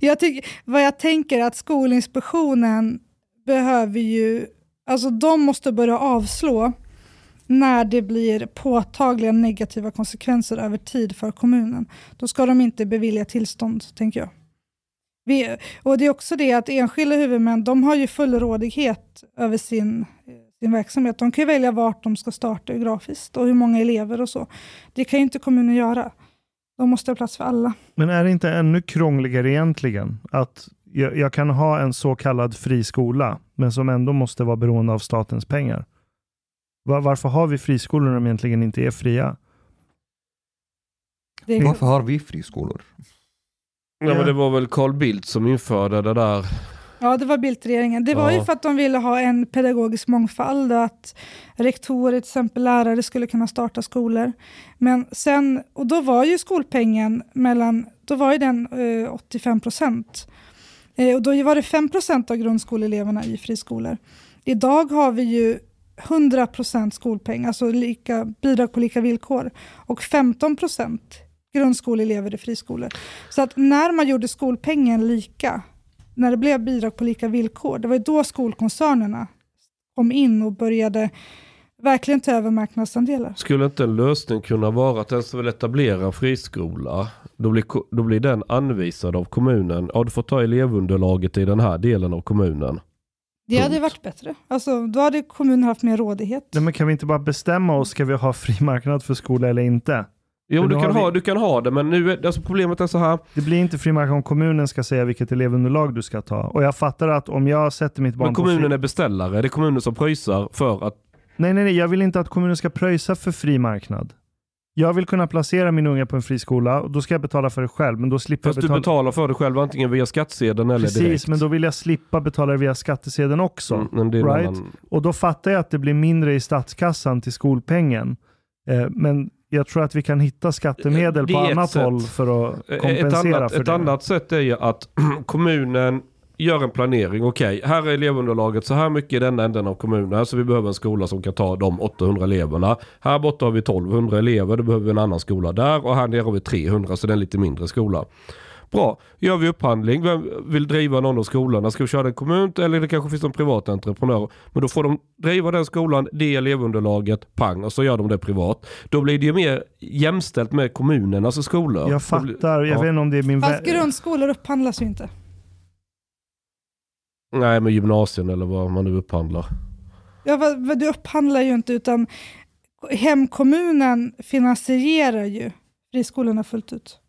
jag tycker, vad jag tänker är att Skolinspektionen behöver ju, alltså de måste börja avslå när det blir påtagliga negativa konsekvenser över tid för kommunen. Då ska de inte bevilja tillstånd, tänker jag. Vi, och det är också det att enskilda huvudmän, de har ju full rådighet över sin, sin verksamhet. De kan ju välja vart de ska starta grafiskt och hur många elever och så. Det kan ju inte kommunen göra. De måste ha plats för alla. Men är det inte ännu krångligare egentligen att jag, jag kan ha en så kallad friskola, men som ändå måste vara beroende av statens pengar? Va- varför har vi friskolor när de egentligen inte är fria? Är, Varför har vi friskolor? ja, men det var väl Carl Bildt som införde det där. Ja, det var Bildtregeringen. Det var Ja. ju för att de ville ha en pedagogisk mångfald, att rektorer, till exempel lärare, skulle kunna starta skolor. Men sen, och då var ju skolpengen mellan, då var ju den eh, 85 procent. Eh, och då var det 5 procent av grundskoleeleverna i friskolor. Idag har vi ju 100 procent skolpeng, alltså lika, bidrag på lika villkor, och 15 procent grundskoleelever i friskolor. Så att när man gjorde skolpengen lika, när det blev bidrag på lika villkor, det var ju då skolkoncernerna kom in och började verkligen ta över marknadsandelar. Skulle inte en lösning kunna vara att den som vill etablera en friskola, då blir, då blir den anvisad av kommunen. Ja, du får ta elevunderlaget i den här delen av kommunen. Det hade Punkt. varit bättre. Alltså, då hade kommunen haft mer rådighet. Nej, men kan vi inte bara bestämma oss, ska vi ha fri marknad för skola eller inte? Jo, Men du kan, har ha, vi- du kan ha det, men nu är, alltså problemet är så här. Det blir inte fri marknad om kommunen ska säga vilket elevunderlag du ska ta. Och jag fattar att om jag sätter mitt barn Men på kommunen fri... är beställare. Det är kommunen som pröjsar för att... Nej, nej, nej, jag vill inte att kommunen ska pröjsa för fri marknad. Jag vill kunna placera min unge på en friskola och då ska jag betala för det själv, men då slipper Fast jag du betala... betalar för det själv antingen via skattsedeln eller Precis, direkt. men då vill jag slippa betala det via skattesedeln också. Mm, men det är en right? annan- Och då fattar jag att det blir mindre i statskassan till skolpengen. Eh, men jag tror att vi kan hitta skattemedel på ett annat sätt. håll för att Ett kompensera annat, för ett det. annat sätt är ju att kommunen gör en planering. Okej, här är elevunderlaget så här mycket i denna änden av kommunen. Så vi behöver en skola som kan ta de 800 eleverna. Här borta har vi 1200 elever, då behöver vi en annan skola där. Och här nere har vi 300, så det är en lite mindre skola. Bra, gör vi upphandling. Vem vill driva någon av skolorna? Ska vi köra den kommunen eller det kanske finns en privat entreprenör? Men då får de driva den skolan, det elevunderlaget, pang, och så gör de det privat. Då blir det ju mer jämställt med kommunernas skolor. Jag fattar, jag ja. vet inte om det är min... Fast grundskolor upphandlas ju inte. Nej, men gymnasien eller vad man nu upphandlar. Ja, vad, vad, du upphandlar ju inte, utan hemkommunen finansierar ju friskolorna fullt ut.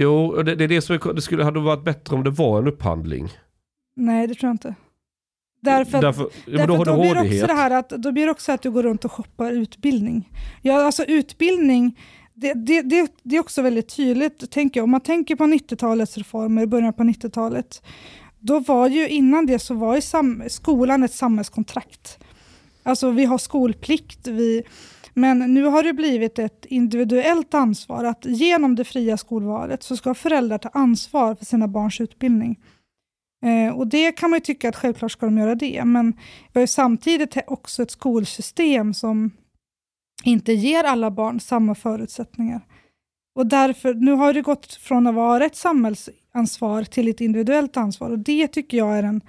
Jo, och det, det är det som är, det skulle hade varit bättre om det var en upphandling. Nej, det tror jag inte. Därför Därför, därför då då blir också det här att, då blir det också att du går runt och shoppar utbildning. Ja, alltså utbildning, det, det, det, det är också väldigt tydligt, tänker jag. Om man tänker på 90-talets reformer, början på 90-talet, då var ju innan det så var ju skolan ett samhällskontrakt. Alltså vi har skolplikt, vi, men nu har det blivit ett individuellt ansvar att genom det fria skolvalet så ska föräldrar ta ansvar för sina barns utbildning. Eh, och det kan man ju tycka att självklart ska de göra det, men vi har ju samtidigt också ett skolsystem som inte ger alla barn samma förutsättningar. Och därför, nu har det gått från att vara ett samhällsansvar till ett individuellt ansvar och det tycker jag är en,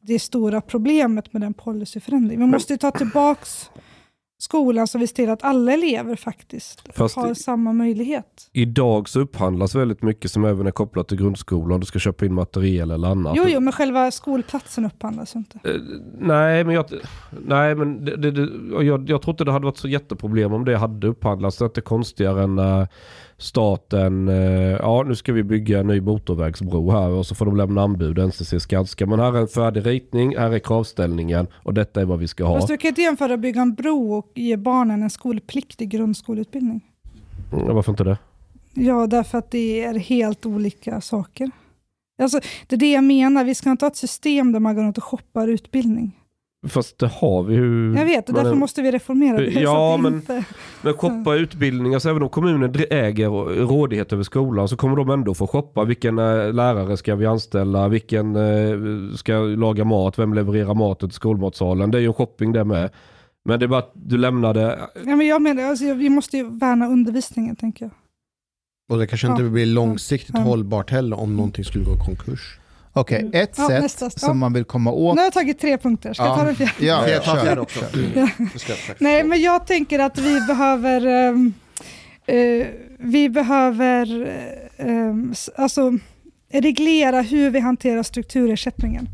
det stora problemet med den policyförändringen. Vi måste ju ta tillbaks skolan så vi ser till att alla elever faktiskt Fast har i- samma möjlighet. Idag så upphandlas väldigt mycket som även är kopplat till grundskolan. Du ska köpa in material eller annat. Jo, jo, men själva skolplatsen upphandlas inte. Eh, Nej, men, jag, nej, men det, det, jag, jag tror inte det hade varit så jätteproblem om det hade upphandlats. Det är inte konstigare än när staten, eh, ja nu ska vi bygga en ny motorvägsbro här och så får de lämna anbud, NCC Skanska. Men här är en färdig ritning, här är kravställningen och detta är vad vi ska ha. Fast du kan inte jämföra att bygga en bro och ge barnen en skolpliktig grundskoleutbildning. Mm, varför inte det? Ja, därför att det är helt olika saker. Alltså, det är det jag menar, vi ska inte ha ett system där man går runt och shoppar utbildning. Fast det har vi ju. Jag vet, och Men- därför måste vi reformera det. Ja, men- inte... Men shoppa utbildning, alltså även om kommunen äger rådighet över skolan så kommer de ändå få shoppa. Vilken eh, lärare ska vi anställa? Vilken eh, ska laga mat? Vem levererar maten till skolmatsalen? Det är ju en shopping det med. Men det är bara att du lämnade... Ja, men jag menar, alltså, vi måste ju värna undervisningen, tänker jag. Och det kanske inte Ja. blir långsiktigt Ja. hållbart heller om någonting skulle gå i konkurs. Okej, Mm. ett Ja, sätt nästa. Ja. som man vill komma åt... Nu har jag tagit tre punkter, ska jag ta den fjärde? Ja, jag ta kör, fjärde också? Ja. Nej, men jag tänker att vi behöver... ehm, eh, vi behöver s- alltså, reglera hur vi hanterar strukturersättningen.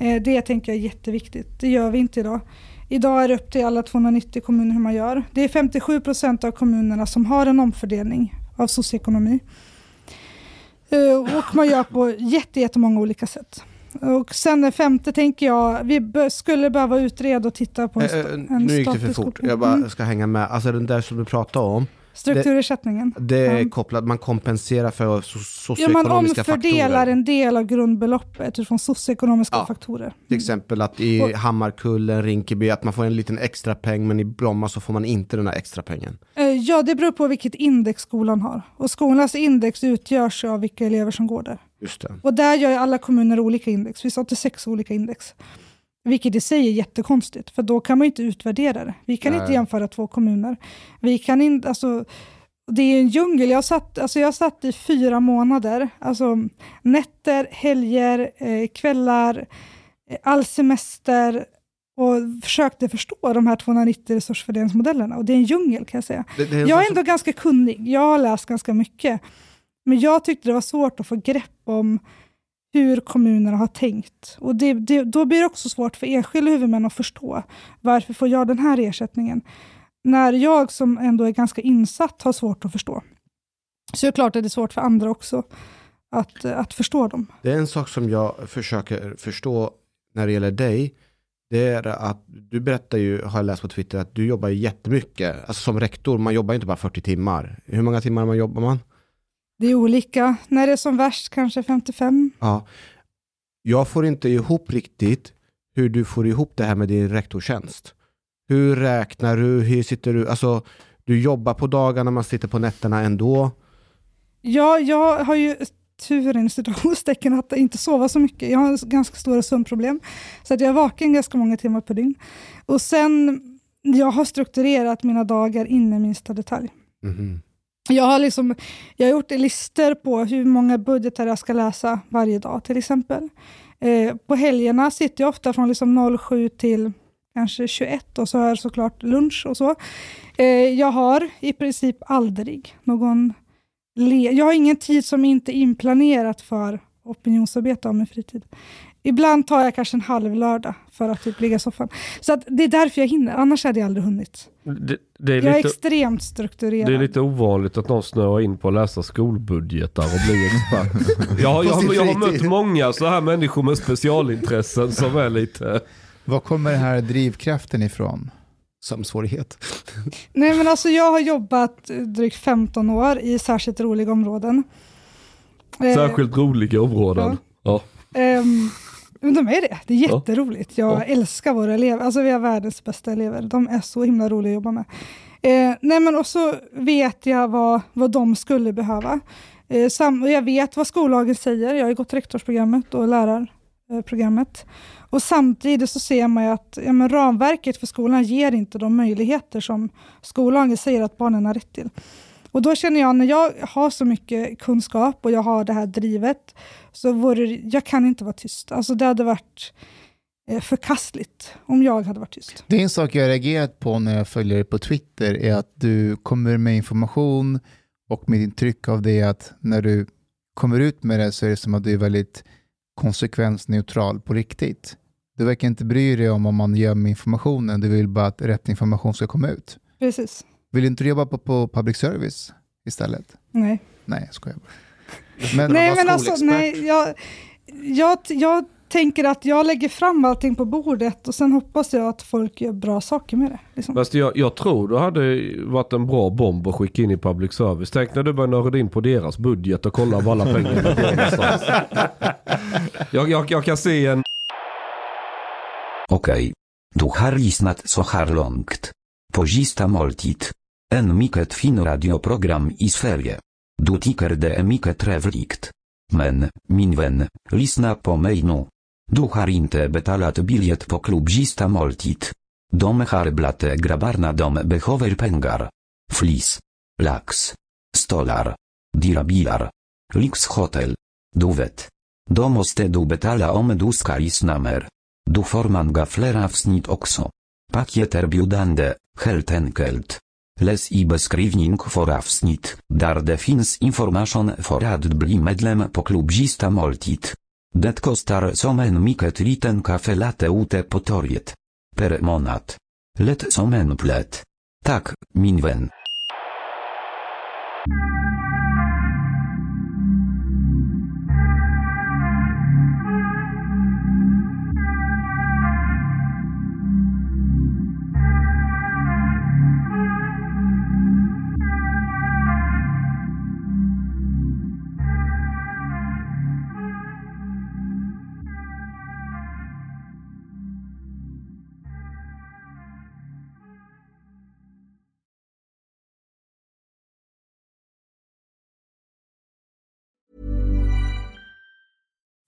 Eh, det tänker jag är jätteviktigt. Det gör vi inte idag. Idag är det upp till alla 290 kommuner hur man gör. Det är 57 procent av kommunerna som har en omfördelning av socioekonomi. Eh, och man gör på jätte- jättemånga olika sätt. Och sen den femte tänker jag, vi skulle behöva utreda och titta på en, Eh, sta- eh, en nu gick det för fort. Jag bara Mm. ska hänga med. Alltså den där som du pratade om. Strukturersättningen. Det är Ja. kopplat, man kompenserar för so- Ja, man socioekonomiska omfördelar faktorer. en del av grundbeloppet utifrån socioekonomiska Ja. faktorer. Till exempel att i Och- Hammarkullen, Rinkeby, att man får en liten extra peng men i Bromma så får man inte den här extra pengen. Eh, Ja, det beror på vilket index skolan har. Och skolans index utgörs av vilka elever som går där. Just det. Och där gör alla kommuner olika index. Det finns 86 olika index. Vilket i sig är jättekonstigt, för då kan man inte utvärdera det. Vi kan Nej. inte jämföra två kommuner. Vi kan inte, alltså, det är en djungel. Jag satt, alltså jag satt i fyra månader, alltså nätter, helger, eh, kvällar, eh, all semester och försökte förstå de här 290 resursfördelningsmodellerna. Och det är en djungel kan jag säga. Det, det är Jag är ändå ganska kunnig, jag har läst ganska mycket. Men jag tyckte det var svårt att få grepp om hur kommunerna har tänkt. Och det, det, då blir det också svårt för enskilda huvudmän att förstå varför får jag den här ersättningen? När jag som ändå är ganska insatt har svårt att förstå. Så det är klart att det är svårt för andra också att, att förstå dem. Det är en sak som jag försöker förstå när det gäller dig. Det är att du berättar ju, har jag läst på Twitter, att du jobbar jättemycket. Alltså som rektor, man jobbar inte bara 40 timmar. Hur många timmar man jobbar man? Det är olika. När det är som värst kanske 55. Ja. Jag får inte ihop riktigt hur du får ihop det här med din rektortjänst. Hur räknar du? Hur sitter du? Alltså, du jobbar på dagarna, man sitter på nätterna ändå. Ja, jag har ju turen i situationstecken att inte sova så mycket. Jag har ganska stora sömnproblem. Så att jag är vaken ganska många timmar per dygn. Och sen, jag har strukturerat mina dagar in i minsta detalj. Mhm. Jag har, liksom, jag har gjort listor på hur många budgetar jag ska läsa varje dag till exempel. Eh, på helgerna sitter jag ofta från liksom 07 till kanske 21 och så har jag såklart lunch och så. Eh, jag har i princip aldrig någon... Le- jag har ingen tid som inte är inplanerat för opinionsarbete av min fritid. Ibland tar jag kanske en halv lördag för att typ ligga i soffan. Så att det är därför jag hinner, annars hade jag aldrig hunnit. Det, det, är Jag är lite, extremt strukturerad. det är lite ovanligt att någon snöar in på att läsa skolbudgetar och bli expert. jag, har- jag, har- jag har mött många så här människor med specialintressen som är lite... Var kommer den här drivkraften ifrån? Som svårighet. Nej men alltså jag har jobbat eh, drygt 15 år i särskilt roliga områden. Eh, Särskilt roliga områden. Ja. ehm, men de är det, det är jätteroligt. Jag Ja. älskar våra elever, alltså vi har världens bästa elever. De är så himla roliga att jobba med. Eh, nej men och så vet jag vad, vad de skulle behöva. Eh, sam, och jag vet vad skollagen säger, jag har gått rektorsprogrammet och lärarprogrammet. Och samtidigt så ser man ju att ja, men ramverket för skolan ger inte de möjligheter som skollagen säger att barnen har rätt till. Och då känner jag, när jag har så mycket kunskap och jag har det här drivet, så vore, jag kan inte vara tyst. Alltså det hade varit eh, förkastligt om jag hade varit tyst. Det är en sak jag reagerat på när jag följer dig på Twitter, är att du kommer med information och mitt intryck av det är att när du kommer ut med det så är det som att du är väldigt konsekvensneutral på riktigt. Du verkar inte bry dig om om man gör med informationen, du vill bara att rätt information ska komma ut. Precis. Vill inte du jobba på, på public service istället? Nej. Nej, jag skojar bara. Men, nej, men alltså, nej, jag, jag, jag tänker att jag lägger fram allting på bordet och sen hoppas jag att folk gör bra saker med det. Liksom. Fast jag, jag tror det hade varit en bra bomb att skicka in i public service. Tänk när du börjar nörda in på deras budget och kolla var alla pengar går någonstans. Jag, jag, jag kan se en... Okej. Du har lyssnat så här långt. På sista måltid. En mycket fin radioprogram i Sverige. Du tycker det är mycket trevligt. Men, min vän, lyssna på mig nu. Du har inte betalat biljett på klubb sista måltid. De har blate grabbarna dom behöver pengar. Flis. Lax. Stolar. Dirabilar. Lyxhotel. Du vet. Domostedu måste du betala om du ska lyssna mer. Du får gaflera wsnit avsnitt också. biudande, helt enkelt. Läs i beskrivning för avsnitt, där det finns information för att bli medlem på klubb moltit. måltid. Det kostar som en mycket liten kafe late ute på torget. Per månad. Lätt som en plätt. Tack,